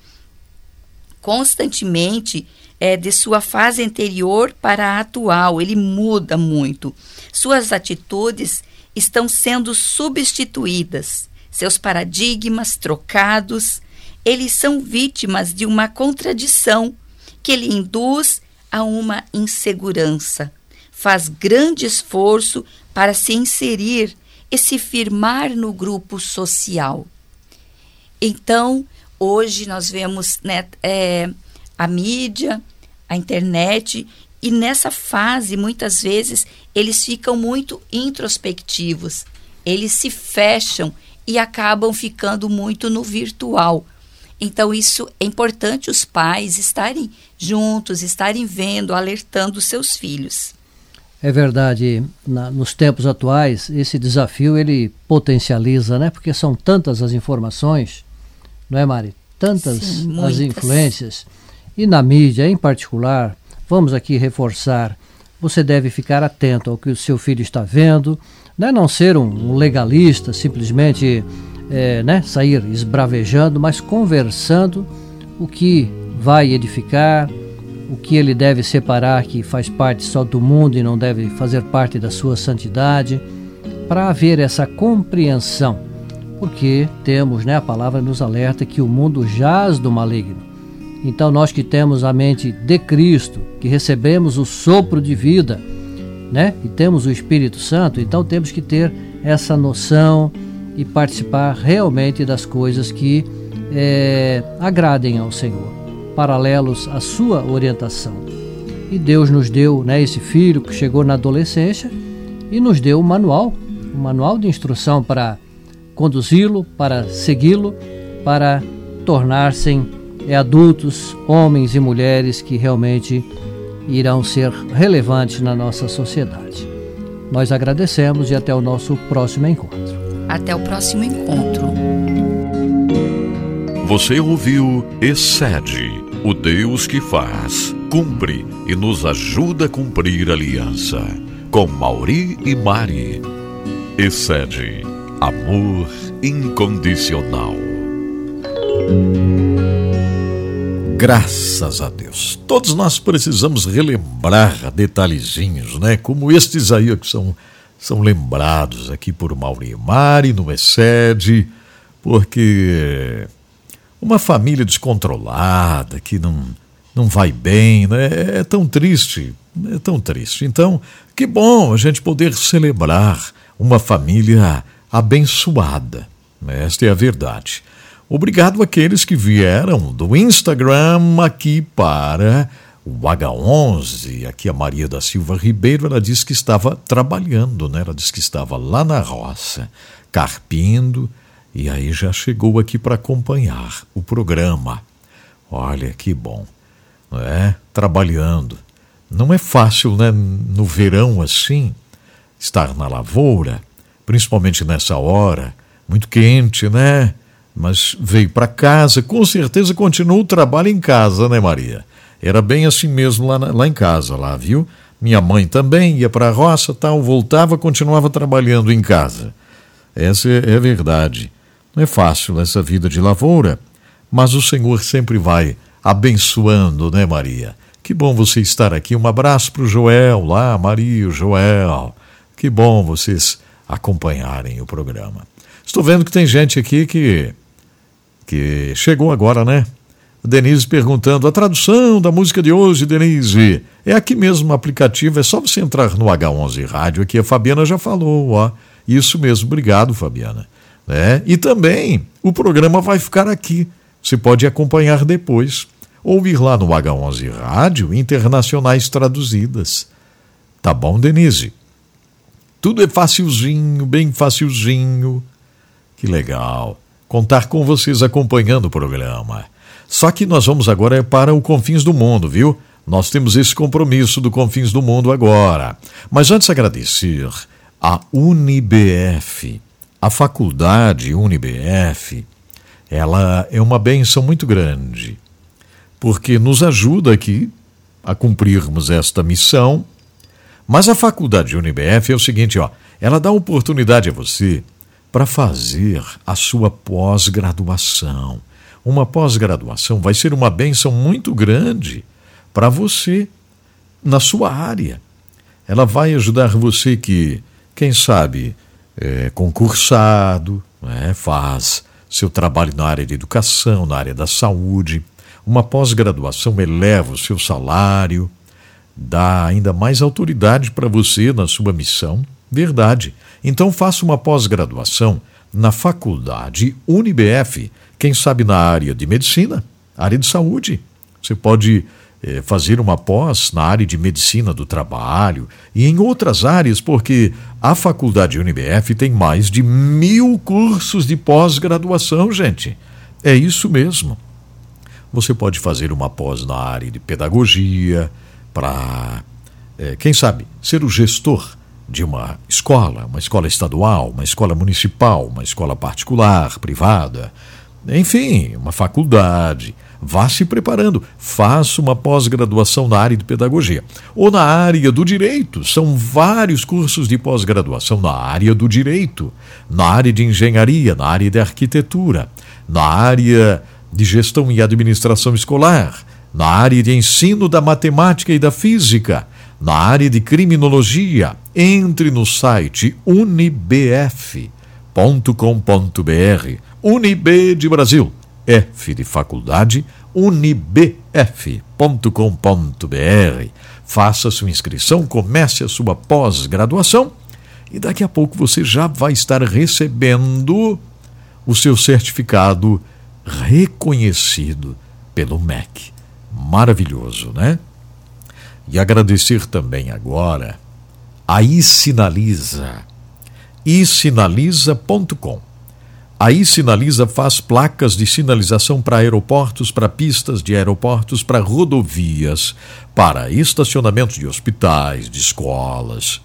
Constantemente é de sua fase anterior para a atual, ele muda muito. Suas atitudes estão sendo substituídas seus paradigmas trocados, eles são vítimas de uma contradição que lhe induz a uma insegurança. Faz grande esforço para se inserir e se firmar no grupo social. Então, hoje nós vemos né, é, a mídia, a internet, e nessa fase, muitas vezes, eles ficam muito introspectivos, eles se fecham e acabam ficando muito no virtual. Então, isso é importante os pais estarem juntos, estarem vendo, alertando seus filhos. É verdade, na, nos tempos atuais, esse desafio ele potencializa, né? Porque são tantas as informações, não é, Mari? Tantas Sim, as influências. E na mídia, em particular, vamos aqui reforçar. Você deve ficar atento ao que o seu filho está vendo, né? não ser um legalista, simplesmente é, né? sair esbravejando, mas conversando o que vai edificar, o que ele deve separar que faz parte só do mundo e não deve fazer parte da sua santidade, para haver essa compreensão, porque temos, né, a palavra nos alerta que o mundo jaz do maligno. Então nós que temos a mente de Cristo, que recebemos o sopro de vida, né, e temos o Espírito Santo, então temos que ter essa noção e participar realmente das coisas que é, agradem ao Senhor paralelos à sua orientação. E Deus nos deu né, esse filho que chegou na adolescência e nos deu o manual, o manual de instrução para conduzi-lo, para segui-lo, para tornar-se adultos, homens e mulheres que realmente irão ser relevantes na nossa sociedade. Nós agradecemos e até o nosso próximo encontro. Até o próximo encontro. Você ouviu Excede o Deus que faz, cumpre e nos ajuda a cumprir a aliança. Com Mauri e Mari. Excede amor incondicional. Graças a Deus. Todos nós precisamos relembrar detalhezinhos, né? Como estes aí que são, são lembrados aqui por Mauri e Mari no Excede, porque uma família descontrolada, que não, não vai bem, né? é tão triste, é tão triste. Então, que bom a gente poder celebrar uma família abençoada. Esta é a verdade. Obrigado àqueles que vieram do Instagram aqui para o H11. Aqui a Maria da Silva Ribeiro, ela disse que estava trabalhando, né? Ela disse que estava lá na roça, carpindo, e aí já chegou aqui para acompanhar o programa. Olha que bom, não é? Trabalhando. Não é fácil, né? No verão assim, estar na lavoura, principalmente nessa hora, muito quente, né? Mas veio para casa, com certeza continuou o trabalho em casa, né, Maria? Era bem assim mesmo lá, lá em casa, lá, viu? Minha mãe também ia para a roça, tal, voltava, continuava trabalhando em casa. Essa é, é verdade. Não é fácil essa vida de lavoura, mas o Senhor sempre vai abençoando, né, Maria? Que bom você estar aqui. Um abraço para o Joel lá, Maria, Joel. Que bom vocês acompanharem o programa. Estou vendo que tem gente aqui que, que chegou agora, né? Denise perguntando: a tradução da música de hoje, Denise, é aqui mesmo no aplicativo, é só você entrar no H11 Rádio, aqui a Fabiana já falou, ó. Isso mesmo, obrigado, Fabiana. Né? E também o programa vai ficar aqui. Você pode acompanhar depois. Ouvir lá no H11 Rádio Internacionais Traduzidas. Tá bom, Denise? Tudo é facilzinho, bem facilzinho. Que legal. Contar com vocês acompanhando o programa. Só que nós vamos agora para o Confins do Mundo, viu? Nós temos esse compromisso do Confins do Mundo agora. Mas antes agradecer a UniBF a faculdade UniBF, ela é uma benção muito grande, porque nos ajuda aqui a cumprirmos esta missão. Mas a faculdade UniBF é o seguinte, ó, ela dá oportunidade a você para fazer a sua pós-graduação. Uma pós-graduação vai ser uma benção muito grande para você na sua área. Ela vai ajudar você que, quem sabe, é, concursado, né, faz seu trabalho na área de educação, na área da saúde. Uma pós-graduação eleva o seu salário, dá ainda mais autoridade para você na sua missão. Verdade. Então faça uma pós-graduação na faculdade UniBF, quem sabe na área de medicina, área de saúde. Você pode é, fazer uma pós na área de medicina do trabalho e em outras áreas, porque a faculdade UniBF tem mais de mil cursos de pós-graduação, gente. É isso mesmo. Você pode fazer uma pós na área de pedagogia, para, é, quem sabe, ser o gestor de uma escola, uma escola estadual, uma escola municipal, uma escola particular, privada, enfim, uma faculdade. Vá se preparando, faça uma pós-graduação na área de pedagogia. Ou na área do direito, são vários cursos de pós-graduação na área do direito, na área de engenharia, na área de arquitetura, na área de gestão e administração escolar, na área de ensino da matemática e da física, na área de criminologia. Entre no site unibf.com.br. Unib de Brasil. F de faculdade, unibf.com.br. Faça sua inscrição, comece a sua pós-graduação e daqui a pouco você já vai estar recebendo o seu certificado reconhecido pelo MEC. Maravilhoso, né? E agradecer também agora a iSinaliza, isinaliza.com. A iSinaliza faz placas de sinalização para aeroportos, para pistas de aeroportos, para rodovias, para estacionamentos de hospitais, de escolas.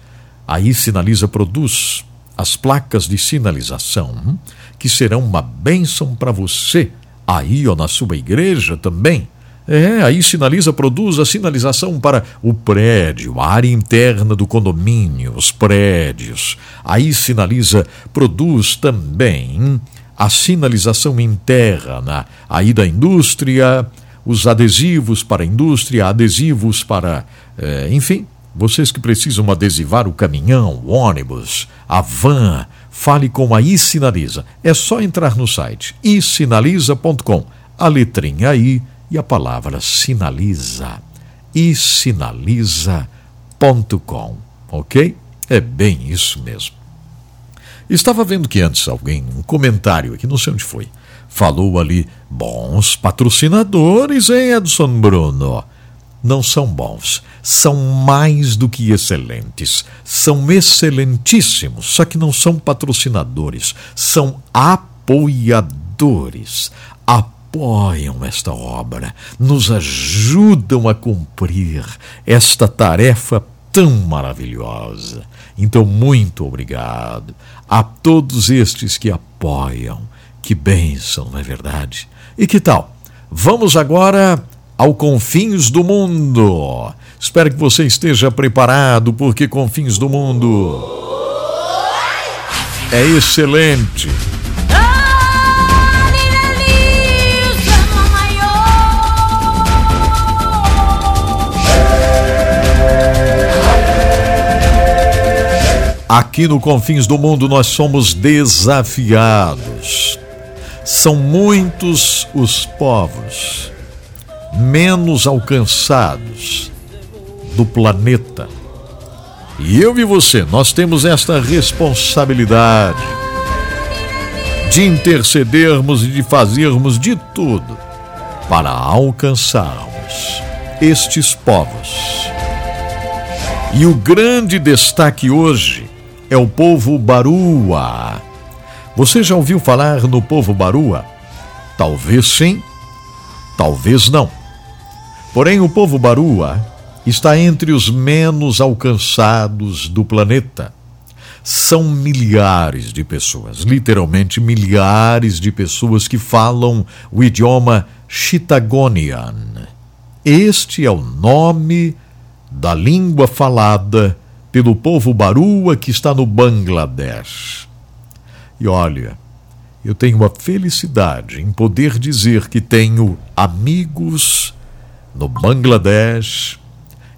A iSinaliza produz as placas de sinalização que serão uma bênção para você aí ou na sua igreja também é, aí sinaliza, produz a sinalização para o prédio, a área interna do condomínio, os prédios. Aí sinaliza, produz também a sinalização interna, aí da indústria, os adesivos para a indústria, adesivos para. É, enfim, vocês que precisam adesivar o caminhão, o ônibus, a van, fale com a iSinaliza. É só entrar no site isinaliza.com. A letrinha I e a palavra sinaliza e sinaliza.com, ok? É bem isso mesmo. Estava vendo que antes alguém, um comentário aqui, não sei onde foi, falou ali, bons patrocinadores, hein, Edson Bruno? Não são bons, são mais do que excelentes, são excelentíssimos, só que não são patrocinadores, são apoiadores. Apoiadores apoiam esta obra, nos ajudam a cumprir esta tarefa tão maravilhosa. Então, muito obrigado a todos estes que apoiam. Que bênção, não é verdade? E que tal? Vamos agora ao Confins do Mundo. Espero que você esteja preparado, porque Confins do Mundo é excelente. Aqui no Confins do Mundo nós somos desafiados. São muitos os povos menos alcançados do planeta. E eu e você, nós temos esta responsabilidade de intercedermos e de fazermos de tudo para alcançarmos estes povos. E o grande destaque hoje é o povo Barua. Você já ouviu falar no povo Barua? Talvez sim, talvez não. Porém, o povo Barua está entre os menos alcançados do planeta. São milhares de pessoas, literalmente milhares de pessoas que falam o idioma Chitagonian. Este é o nome da língua falada pelo povo Barua que está no Bangladesh. E olha, eu tenho a felicidade em poder dizer que tenho amigos no Bangladesh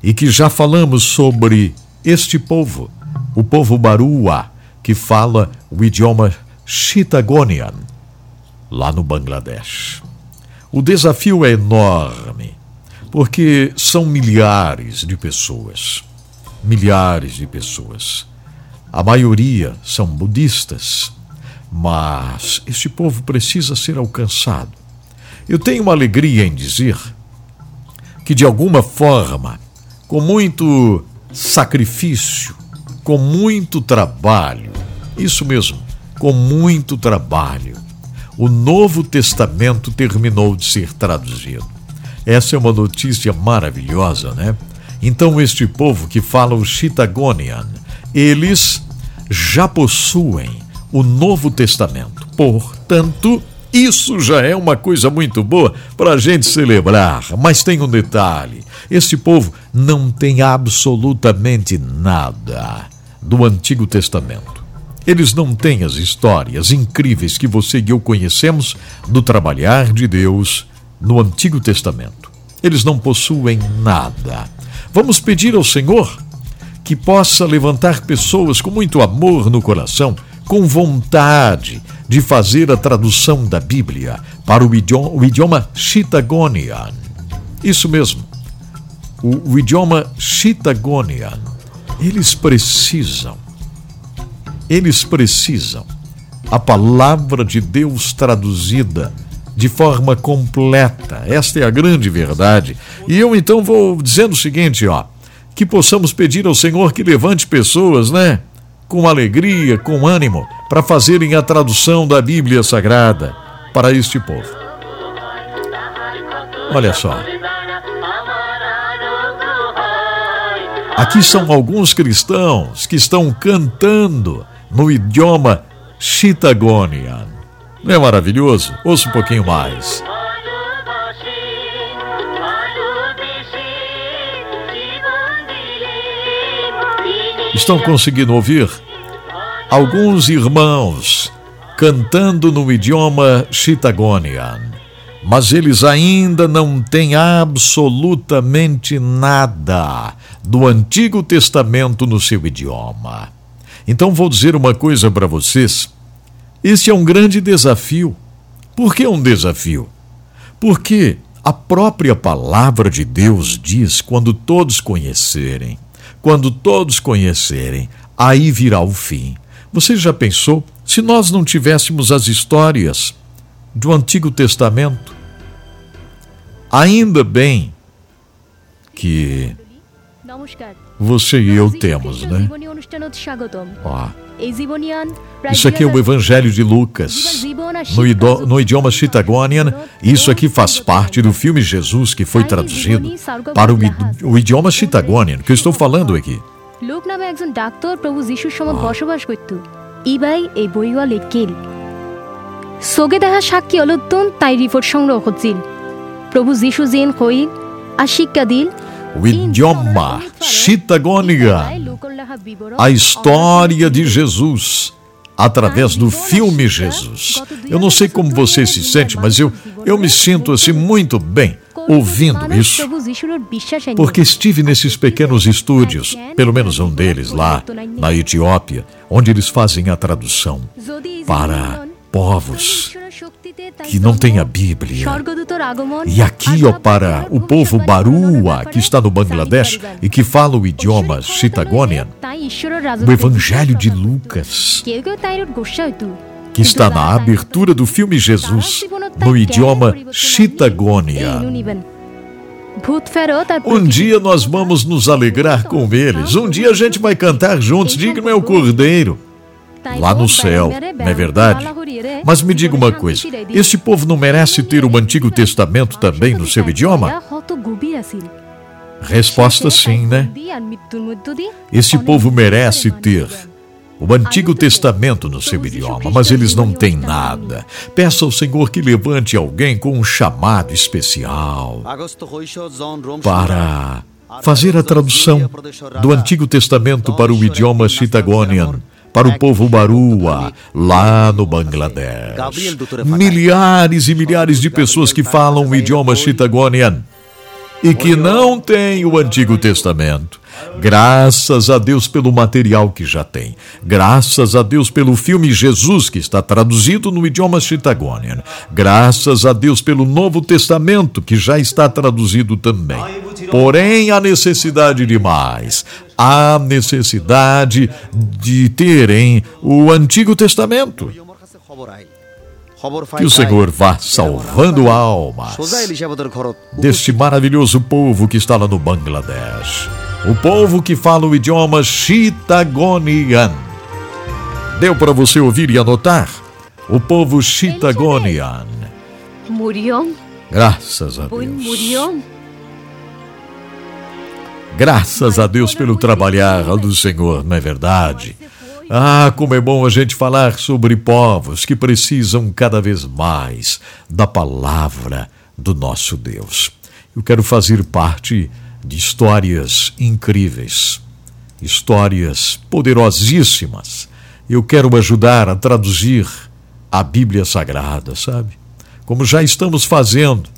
e que já falamos sobre este povo, o povo Barua, que fala o idioma Chittagonian, lá no Bangladesh. O desafio é enorme, porque são milhares de pessoas milhares de pessoas. A maioria são budistas, mas este povo precisa ser alcançado. Eu tenho uma alegria em dizer que, de alguma forma, com muito sacrifício, com muito trabalho, isso mesmo, com muito trabalho, o Novo Testamento terminou de ser traduzido. Essa é uma notícia maravilhosa, né? Então, este povo que fala o Chittagonian, eles já possuem o Novo Testamento. Portanto, Isso já é uma coisa muito boa para a gente celebrar. Mas tem um detalhe: esse povo não tem absolutamente nada do Antigo Testamento. Eles não têm as histórias incríveis que você e eu conhecemos do trabalhar de Deus no Antigo Testamento. Eles não possuem nada. Vamos pedir ao Senhor que possa levantar pessoas com muito amor no coração, com vontade de fazer a tradução da Bíblia para o idioma, o idioma Chittagonian. Isso mesmo, o, o idioma Chittagonian. Eles precisam, eles precisam a palavra de Deus traduzida de forma completa. Esta é a grande verdade. E eu então vou dizendo o seguinte, ó, que possamos pedir ao Senhor que levante pessoas, né? Com alegria, com ânimo, para fazerem a tradução da Bíblia Sagrada para este povo. Olha só. Aqui são alguns cristãos que estão cantando no idioma Chittagonian. Não é maravilhoso? Ouça um pouquinho mais. Estão conseguindo ouvir? Alguns irmãos cantando no idioma Chittagonian, mas eles ainda não têm absolutamente nada do Antigo Testamento no seu idioma. Então vou dizer uma coisa para vocês. Este é um grande desafio. Por que um desafio? Porque a própria palavra de Deus diz: quando todos conhecerem, quando todos conhecerem, aí virá o fim. Você já pensou se nós não tivéssemos as histórias do Antigo Testamento? Ainda bem que você e eu temos, né? Ó, isso aqui é o Evangelho de Lucas. No, ido, no idioma Chittagonian, isso aqui faz parte do filme Jesus que foi traduzido para o, o idioma Chittagonian que eu estou falando aqui. লোক নামে একজন ডাক্তার প্রভু যিশুর সময় বসবাস করত ইবাই এই বইওয়া লেখিল সোগে দেখা সাক্ষী অলুদ্দন তাই রিপোর্ট সংগ্রহ করছিল প্রভু যিশু জেন কইল আর শিক্ষা দিল o idioma Chittagonian, a história de Jesus através do filme Jesus. Eu não sei como você se sente, mas eu, eu me sinto assim muito bem ouvindo isso, porque estive nesses pequenos estúdios, pelo menos um deles lá na Etiópia, onde eles fazem a tradução para povos que não têm a Bíblia. E aqui, ó, para o povo Barua, que está no Bangladesh e que fala o idioma Chittagonian, o Evangelho de Lucas, que está na abertura do filme Jesus, no idioma Chittagonian. Um dia nós vamos nos alegrar com eles. Um dia a gente vai cantar juntos. Digno é o Cordeiro. Lá no céu, não é verdade? Mas me diga uma coisa: este povo não merece ter o Antigo Testamento também no seu idioma? Resposta sim, né? Esse povo merece ter o Antigo Testamento no seu idioma, mas eles não têm nada. Peça ao Senhor que levante alguém com um chamado especial para fazer a tradução do Antigo Testamento para o idioma Chittagonian para o povo Barua, lá no Bangladesh. Milhares e milhares de pessoas que falam o idioma Chittagonian e que não têm o Antigo Testamento. Graças a Deus pelo material que já tem. Graças a Deus pelo filme Jesus, que está traduzido no idioma Chittagonian. Graças a Deus pelo Novo Testamento, que já está traduzido também. Porém, há necessidade de mais. Há necessidade de terem o Antigo Testamento. Que o Senhor vá salvando almas deste maravilhoso povo que está lá no Bangladesh. O povo que fala o idioma Chittagonian. Deu para você ouvir e anotar? O povo Chittagonian. Graças a Deus. Graças a Deus pelo trabalhar do Senhor, não é verdade? Ah, como é bom a gente falar sobre povos que precisam cada vez mais da palavra do nosso Deus. Eu quero fazer parte de histórias incríveis, histórias poderosíssimas. Eu quero ajudar a traduzir a Bíblia Sagrada, sabe? Como já estamos fazendo,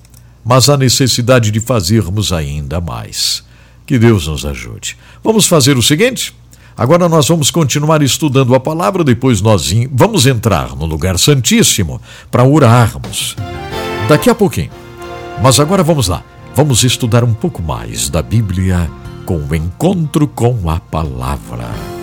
mas há necessidade de fazermos ainda mais. Que Deus nos ajude. Vamos fazer o seguinte? Agora nós vamos continuar estudando a palavra, depois nós vamos entrar no lugar santíssimo para orarmos. Daqui a pouquinho. Mas agora vamos lá. Vamos estudar um pouco mais da Bíblia com o encontro com a palavra.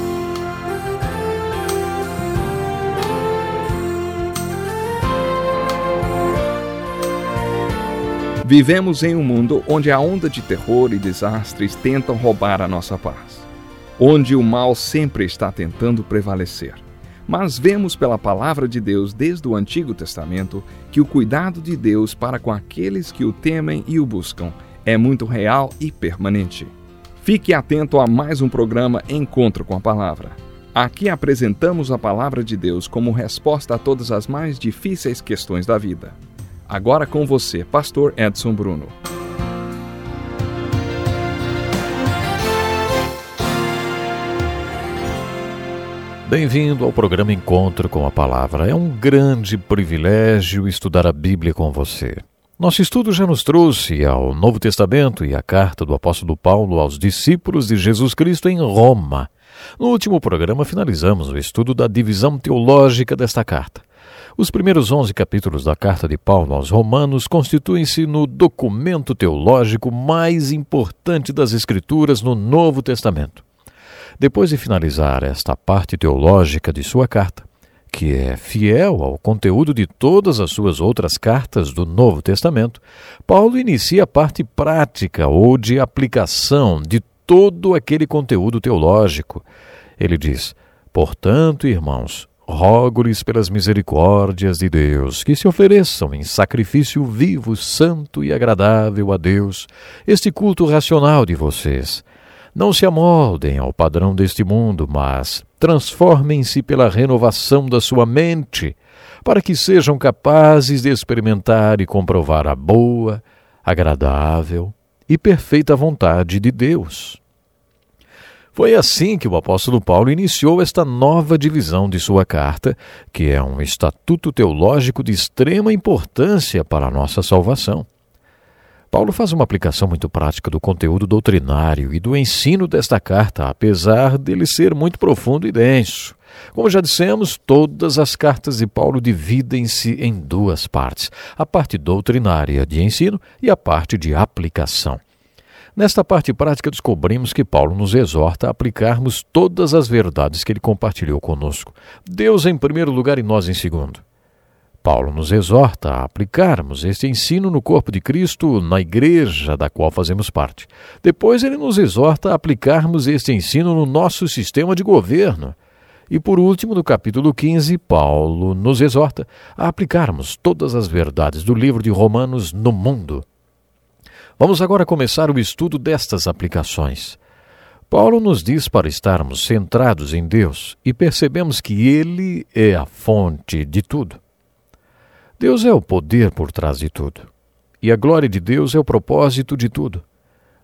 Vivemos em um mundo onde a onda de terror e desastres tentam roubar a nossa paz, onde o mal sempre está tentando prevalecer. Mas vemos pela palavra de Deus desde o Antigo Testamento que o cuidado de Deus para com aqueles que o temem e o buscam é muito real e permanente. Fique atento a mais um programa Encontro com a Palavra. Aqui apresentamos a palavra de Deus como resposta a todas as mais difíceis questões da vida. Agora com você, Pastor Edson Bruno. Bem-vindo ao programa Encontro com a Palavra. É um grande privilégio estudar a Bíblia com você. Nosso estudo já nos trouxe ao Novo Testamento e a carta do apóstolo Paulo aos discípulos de Jesus Cristo em Roma. No último programa, finalizamos o estudo da divisão teológica desta carta. Os primeiros onze capítulos da carta de Paulo aos Romanos constituem-se no documento teológico mais importante das Escrituras no Novo Testamento. Depois de finalizar esta parte teológica de sua carta, que é fiel ao conteúdo de todas as suas outras cartas do Novo Testamento, Paulo inicia a parte prática ou de aplicação de todo aquele conteúdo teológico. Ele diz: Portanto, irmãos, rogo-lhes pelas misericórdias de Deus que se ofereçam em sacrifício vivo, santo e agradável a Deus este culto racional de vocês não se amoldem ao padrão deste mundo, mas transformem-se pela renovação da sua mente, para que sejam capazes de experimentar e comprovar a boa, agradável e perfeita vontade de Deus. Foi assim que o apóstolo Paulo iniciou esta nova divisão de sua carta, que é um estatuto teológico de extrema importância para a nossa salvação. Paulo faz uma aplicação muito prática do conteúdo doutrinário e do ensino desta carta, apesar dele ser muito profundo e denso. Como já dissemos, todas as cartas de Paulo dividem-se em duas partes: a parte doutrinária de ensino e a parte de aplicação. Nesta parte prática, descobrimos que Paulo nos exorta a aplicarmos todas as verdades que ele compartilhou conosco. Deus em primeiro lugar e nós em segundo. Paulo nos exorta a aplicarmos este ensino no corpo de Cristo, na igreja da qual fazemos parte. Depois, ele nos exorta a aplicarmos este ensino no nosso sistema de governo. E por último, no capítulo 15, Paulo nos exorta a aplicarmos todas as verdades do livro de Romanos no mundo. Vamos agora começar o estudo destas aplicações. Paulo nos diz para estarmos centrados em Deus e percebemos que Ele é a fonte de tudo. Deus é o poder por trás de tudo. E a glória de Deus é o propósito de tudo.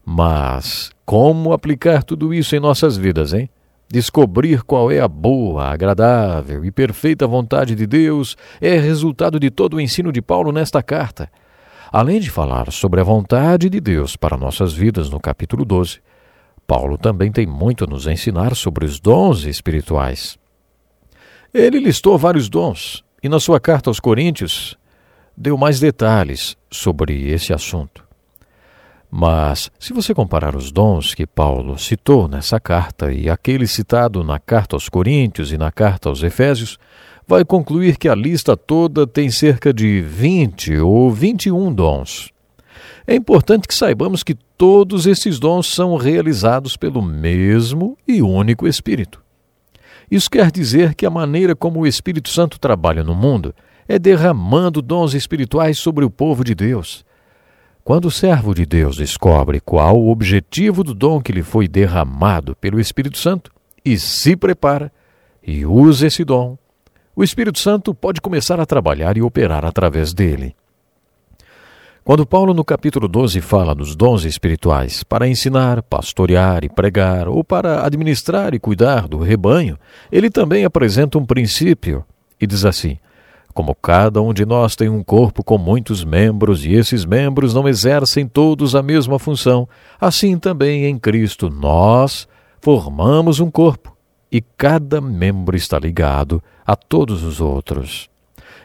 Mas como aplicar tudo isso em nossas vidas, hein? Descobrir qual é a boa, agradável e perfeita vontade de Deus é resultado de todo o ensino de Paulo nesta carta. Além de falar sobre a vontade de Deus para nossas vidas no capítulo 12, Paulo também tem muito a nos ensinar sobre os dons espirituais. Ele listou vários dons, e na sua carta aos Coríntios deu mais detalhes sobre esse assunto. Mas, se você comparar os dons que Paulo citou nessa carta e aquele citado na carta aos Coríntios e na carta aos Efésios, vai concluir que a lista toda tem cerca de 20 ou 21 dons. É importante que saibamos que todos esses dons são realizados pelo mesmo e único Espírito. Isso quer dizer que a maneira como o Espírito Santo trabalha no mundo é derramando dons espirituais sobre o povo de Deus. Quando o servo de Deus descobre qual o objetivo do dom que lhe foi derramado pelo Espírito Santo e se prepara, e usa esse dom, o Espírito Santo pode começar a trabalhar e operar através dele. Quando Paulo, no capítulo 12, fala dos dons espirituais para ensinar, pastorear e pregar, ou para administrar e cuidar do rebanho, ele também apresenta um princípio e diz assim: Como cada um de nós tem um corpo com muitos membros e esses membros não exercem todos a mesma função, assim também em Cristo nós formamos um corpo e cada membro está ligado a todos os outros.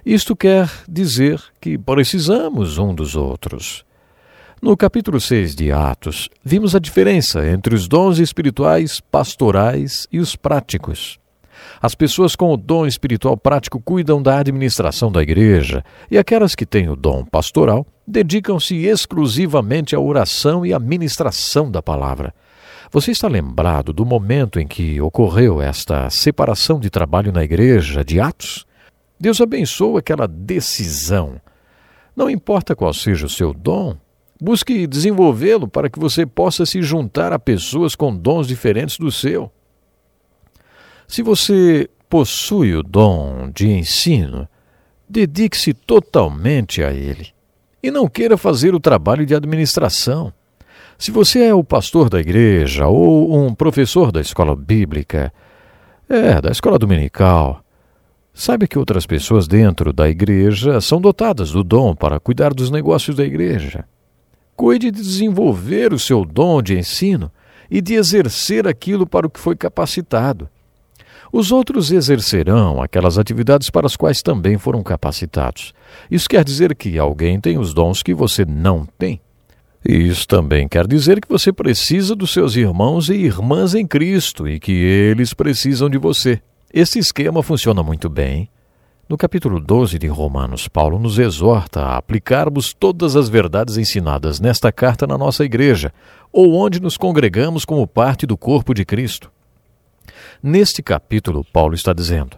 Isto quer dizer que precisamos um dos outros. No capítulo 6 de Atos, vimos a diferença entre os dons espirituais pastorais e os práticos. As pessoas com o dom espiritual prático cuidam da administração da igreja, e aquelas que têm o dom pastoral dedicam-se exclusivamente à oração e à ministração da palavra. Você está lembrado do momento em que ocorreu esta separação de trabalho na igreja de Atos? Deus abençoa aquela decisão. Não importa qual seja o seu dom, busque desenvolvê-lo para que você possa se juntar a pessoas com dons diferentes do seu. Se você possui o dom de ensino, dedique-se totalmente a ele e não queira fazer o trabalho de administração. Se você é o pastor da igreja ou um professor da escola bíblica, é, da escola dominical, saiba que outras pessoas dentro da igreja são dotadas do dom para cuidar dos negócios da igreja. Cuide de desenvolver o seu dom de ensino e de exercer aquilo para o que foi capacitado. Os outros exercerão aquelas atividades para as quais também foram capacitados. Isso quer dizer que alguém tem os dons que você não tem. Isso também quer dizer que você precisa dos seus irmãos e irmãs em Cristo e que eles precisam de você. Esse esquema funciona muito bem. No capítulo 12 de Romanos, Paulo nos exorta a aplicarmos todas as verdades ensinadas nesta carta na nossa igreja, ou onde nos congregamos como parte do corpo de Cristo. Neste capítulo, Paulo está dizendo: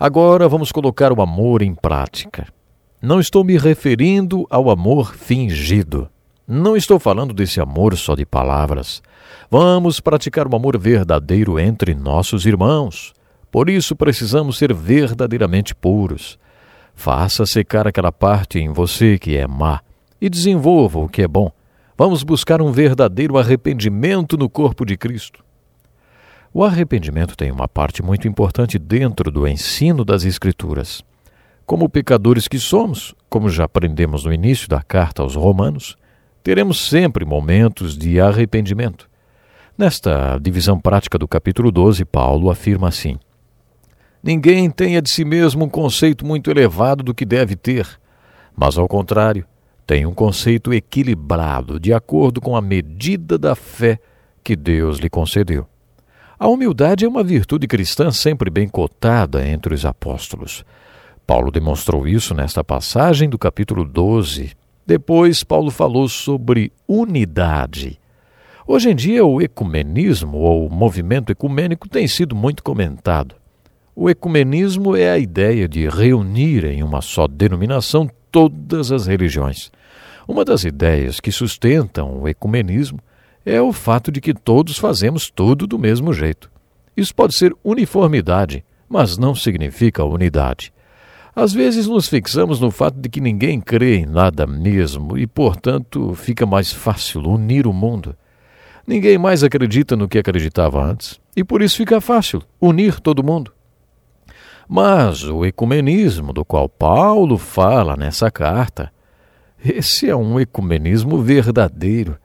Agora vamos colocar o amor em prática. Não estou me referindo ao amor fingido. Não estou falando desse amor só de palavras. Vamos praticar o um amor verdadeiro entre nossos irmãos. Por isso precisamos ser verdadeiramente puros. Faça secar aquela parte em você que é má e desenvolva o que é bom. Vamos buscar um verdadeiro arrependimento no corpo de Cristo. O arrependimento tem uma parte muito importante dentro do ensino das Escrituras. Como pecadores que somos, como já aprendemos no início da carta aos Romanos, teremos sempre momentos de arrependimento. Nesta divisão prática do capítulo 12, Paulo afirma assim: Ninguém tenha de si mesmo um conceito muito elevado do que deve ter, mas, ao contrário, tem um conceito equilibrado, de acordo com a medida da fé que Deus lhe concedeu. A humildade é uma virtude cristã sempre bem cotada entre os apóstolos. Paulo demonstrou isso nesta passagem do capítulo 12, depois, Paulo falou sobre unidade. Hoje em dia, o ecumenismo ou movimento ecumênico tem sido muito comentado. O ecumenismo é a ideia de reunir em uma só denominação todas as religiões. Uma das ideias que sustentam o ecumenismo é o fato de que todos fazemos tudo do mesmo jeito. Isso pode ser uniformidade, mas não significa unidade. Às vezes nos fixamos no fato de que ninguém crê em nada mesmo e, portanto, fica mais fácil unir o mundo. Ninguém mais acredita no que acreditava antes e por isso fica fácil unir todo mundo. Mas o ecumenismo do qual Paulo fala nessa carta, esse é um ecumenismo verdadeiro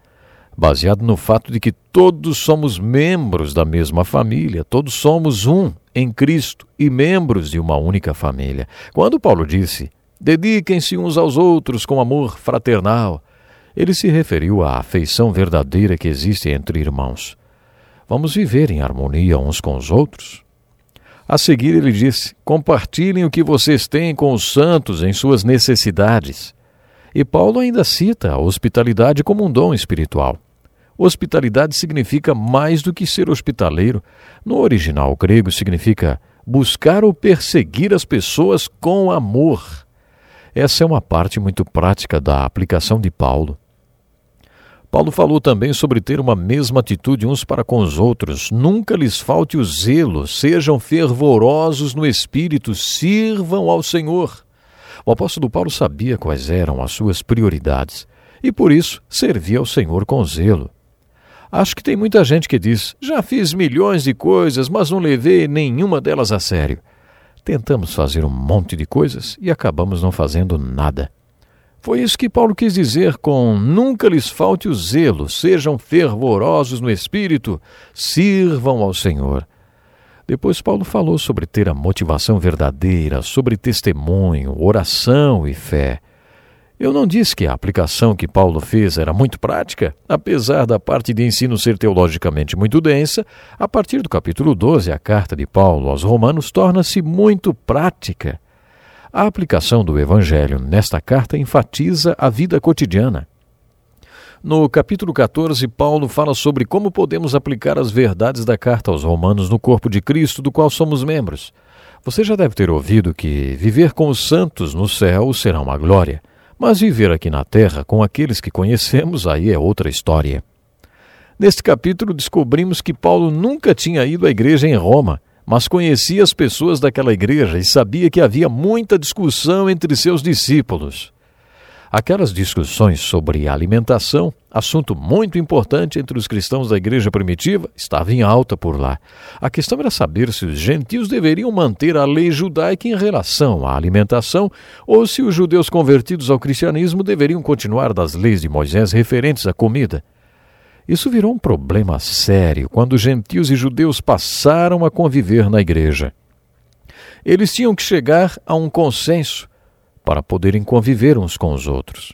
baseado no fato de que todos somos membros da mesma família, todos somos um em Cristo e membros de uma única família. Quando Paulo disse: Dediquem-se uns aos outros com amor fraternal, ele se referiu à afeição verdadeira que existe entre irmãos. Vamos viver em harmonia uns com os outros? A seguir, ele disse: Compartilhem o que vocês têm com os santos em suas necessidades. E Paulo ainda cita a hospitalidade como um dom espiritual. Hospitalidade significa mais do que ser hospitaleiro. No original grego significa buscar ou perseguir as pessoas com amor. Essa é uma parte muito prática da aplicação de Paulo. Paulo falou também sobre ter uma mesma atitude uns para com os outros. Nunca lhes falte o zelo, sejam fervorosos no espírito, sirvam ao Senhor. O apóstolo Paulo sabia quais eram as suas prioridades e por isso servia ao Senhor com zelo. Acho que tem muita gente que diz: já fiz milhões de coisas, mas não levei nenhuma delas a sério. Tentamos fazer um monte de coisas e acabamos não fazendo nada. Foi isso que Paulo quis dizer com nunca lhes falte o zelo, sejam fervorosos no espírito, sirvam ao Senhor. Depois Paulo falou sobre ter a motivação verdadeira, sobre testemunho, oração e fé. Eu não disse que a aplicação que Paulo fez era muito prática, apesar da parte de ensino ser teologicamente muito densa, a partir do capítulo 12, a carta de Paulo aos Romanos torna-se muito prática. A aplicação do Evangelho nesta carta enfatiza a vida cotidiana. No capítulo 14, Paulo fala sobre como podemos aplicar as verdades da carta aos Romanos no corpo de Cristo, do qual somos membros. Você já deve ter ouvido que viver com os santos no céu será uma glória, mas viver aqui na terra com aqueles que conhecemos aí é outra história. Neste capítulo, descobrimos que Paulo nunca tinha ido à igreja em Roma mas conhecia as pessoas daquela igreja e sabia que havia muita discussão entre seus discípulos. Aquelas discussões sobre alimentação, assunto muito importante entre os cristãos da igreja primitiva, estavam em alta por lá. A questão era saber se os gentios deveriam manter a lei judaica em relação à alimentação ou se os judeus convertidos ao cristianismo deveriam continuar das leis de Moisés referentes à comida. Isso virou um problema sério quando gentios e judeus passaram a conviver na igreja. Eles tinham que chegar a um consenso para poderem conviver uns com os outros.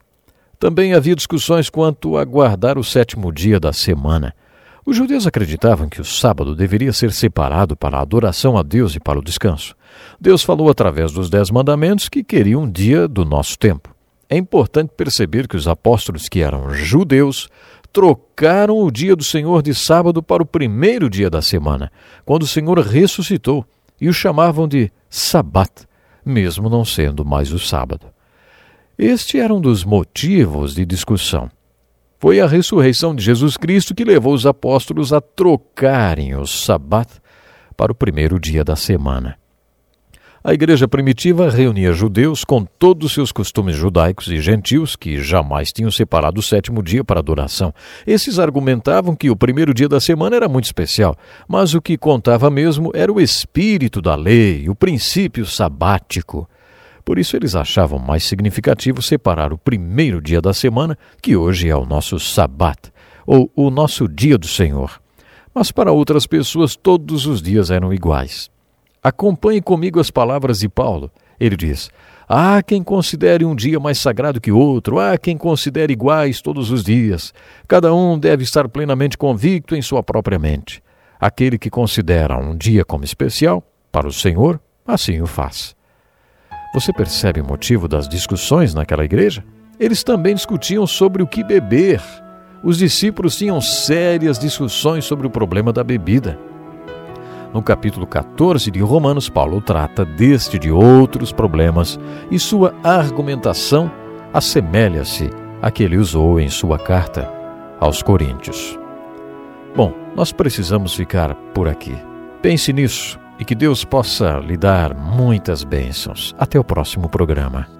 Também havia discussões quanto a guardar o sétimo dia da semana. Os judeus acreditavam que o sábado deveria ser separado para a adoração a Deus e para o descanso. Deus falou através dos Dez Mandamentos que queria um dia do nosso tempo. É importante perceber que os apóstolos que eram judeus trocaram o dia do Senhor de sábado para o primeiro dia da semana, quando o Senhor ressuscitou, e o chamavam de Sabat, mesmo não sendo mais o sábado. Este era um dos motivos de discussão. Foi a ressurreição de Jesus Cristo que levou os apóstolos a trocarem o Sabat para o primeiro dia da semana. A igreja primitiva reunia judeus com todos os seus costumes judaicos e gentios, que jamais tinham separado o sétimo dia para adoração. Esses argumentavam que o primeiro dia da semana era muito especial, mas o que contava mesmo era o espírito da lei, o princípio sabático. Por isso eles achavam mais significativo separar o primeiro dia da semana, que hoje é o nosso sabat, ou o nosso dia do Senhor. Mas para outras pessoas todos os dias eram iguais. Acompanhe comigo as palavras de Paulo. Ele diz: Há quem considere um dia mais sagrado que outro, há quem considere iguais todos os dias. Cada um deve estar plenamente convicto em sua própria mente. Aquele que considera um dia como especial, para o Senhor, assim o faz. Você percebe o motivo das discussões naquela igreja? Eles também discutiam sobre o que beber. Os discípulos tinham sérias discussões sobre o problema da bebida. No capítulo 14 de Romanos, Paulo trata deste e de outros problemas e sua argumentação assemelha-se à que ele usou em sua carta aos Coríntios. Bom, nós precisamos ficar por aqui. Pense nisso e que Deus possa lhe dar muitas bênçãos. Até o próximo programa.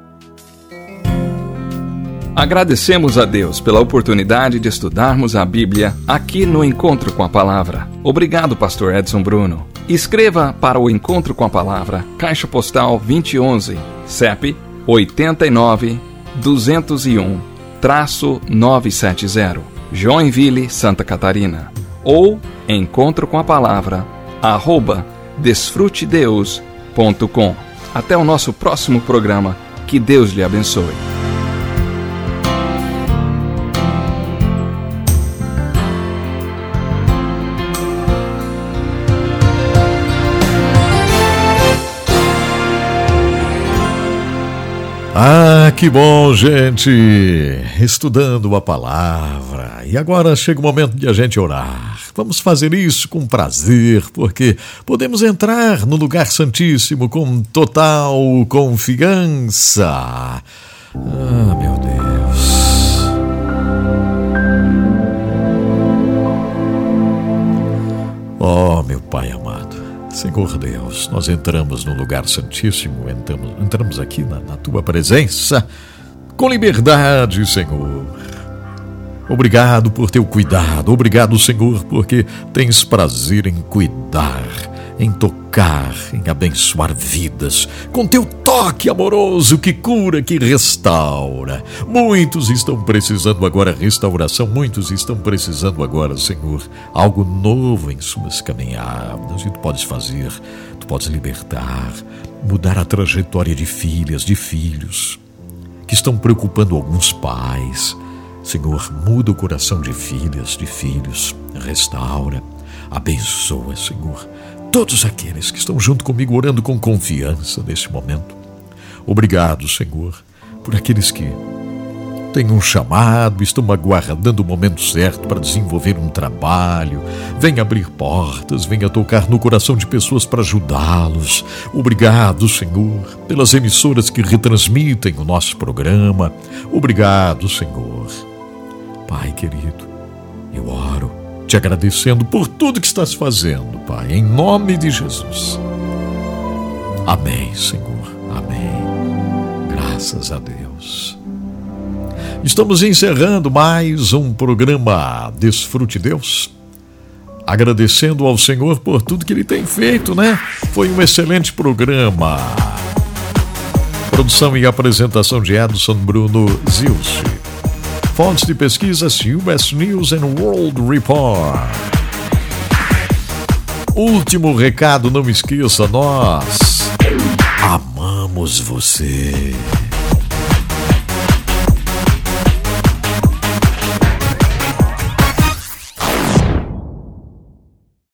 Agradecemos a Deus pela oportunidade de estudarmos a Bíblia aqui no Encontro com a Palavra. Obrigado, Pastor Edson Bruno. Escreva para o Encontro com a Palavra, Caixa Postal 2011, CEP 89 201 traço 970, Joinville, Santa Catarina. Ou Encontro com a Palavra, arroba desfrutedeus.com. Até o nosso próximo programa. Que Deus lhe abençoe. Ah, que bom, gente! Estudando a palavra. E agora chega o momento de a gente orar. Vamos fazer isso com prazer, porque podemos entrar no lugar santíssimo com total confiança. Ah, meu Deus. Oh, meu Pai amado por Deus, nós entramos no lugar santíssimo, entramos, entramos aqui na, na tua presença com liberdade, Senhor. Obrigado por teu cuidado, obrigado, Senhor, porque tens prazer em cuidar em tocar, em abençoar vidas, com teu toque amoroso que cura, que restaura. Muitos estão precisando agora restauração, muitos estão precisando agora, Senhor, algo novo em suas caminhadas. E tu podes fazer, tu podes libertar, mudar a trajetória de filhas, de filhos que estão preocupando alguns pais. Senhor, muda o coração de filhas, de filhos, restaura, abençoa, Senhor todos aqueles que estão junto comigo orando com confiança nesse momento. Obrigado, Senhor, por aqueles que têm um chamado, estão aguardando o momento certo para desenvolver um trabalho. Venha abrir portas, venha tocar no coração de pessoas para ajudá-los. Obrigado, Senhor, pelas emissoras que retransmitem o nosso programa. Obrigado, Senhor. Pai querido, eu oro te agradecendo por tudo que estás fazendo, Pai, em nome de Jesus. Amém, Senhor. Amém. Graças a Deus. Estamos encerrando mais um programa Desfrute Deus. Agradecendo ao Senhor por tudo que Ele tem feito, né? Foi um excelente programa. Produção e apresentação de Edson Bruno Zilce. Fontes de pesquisas US News and World Report. Último recado, não esqueça, nós amamos você.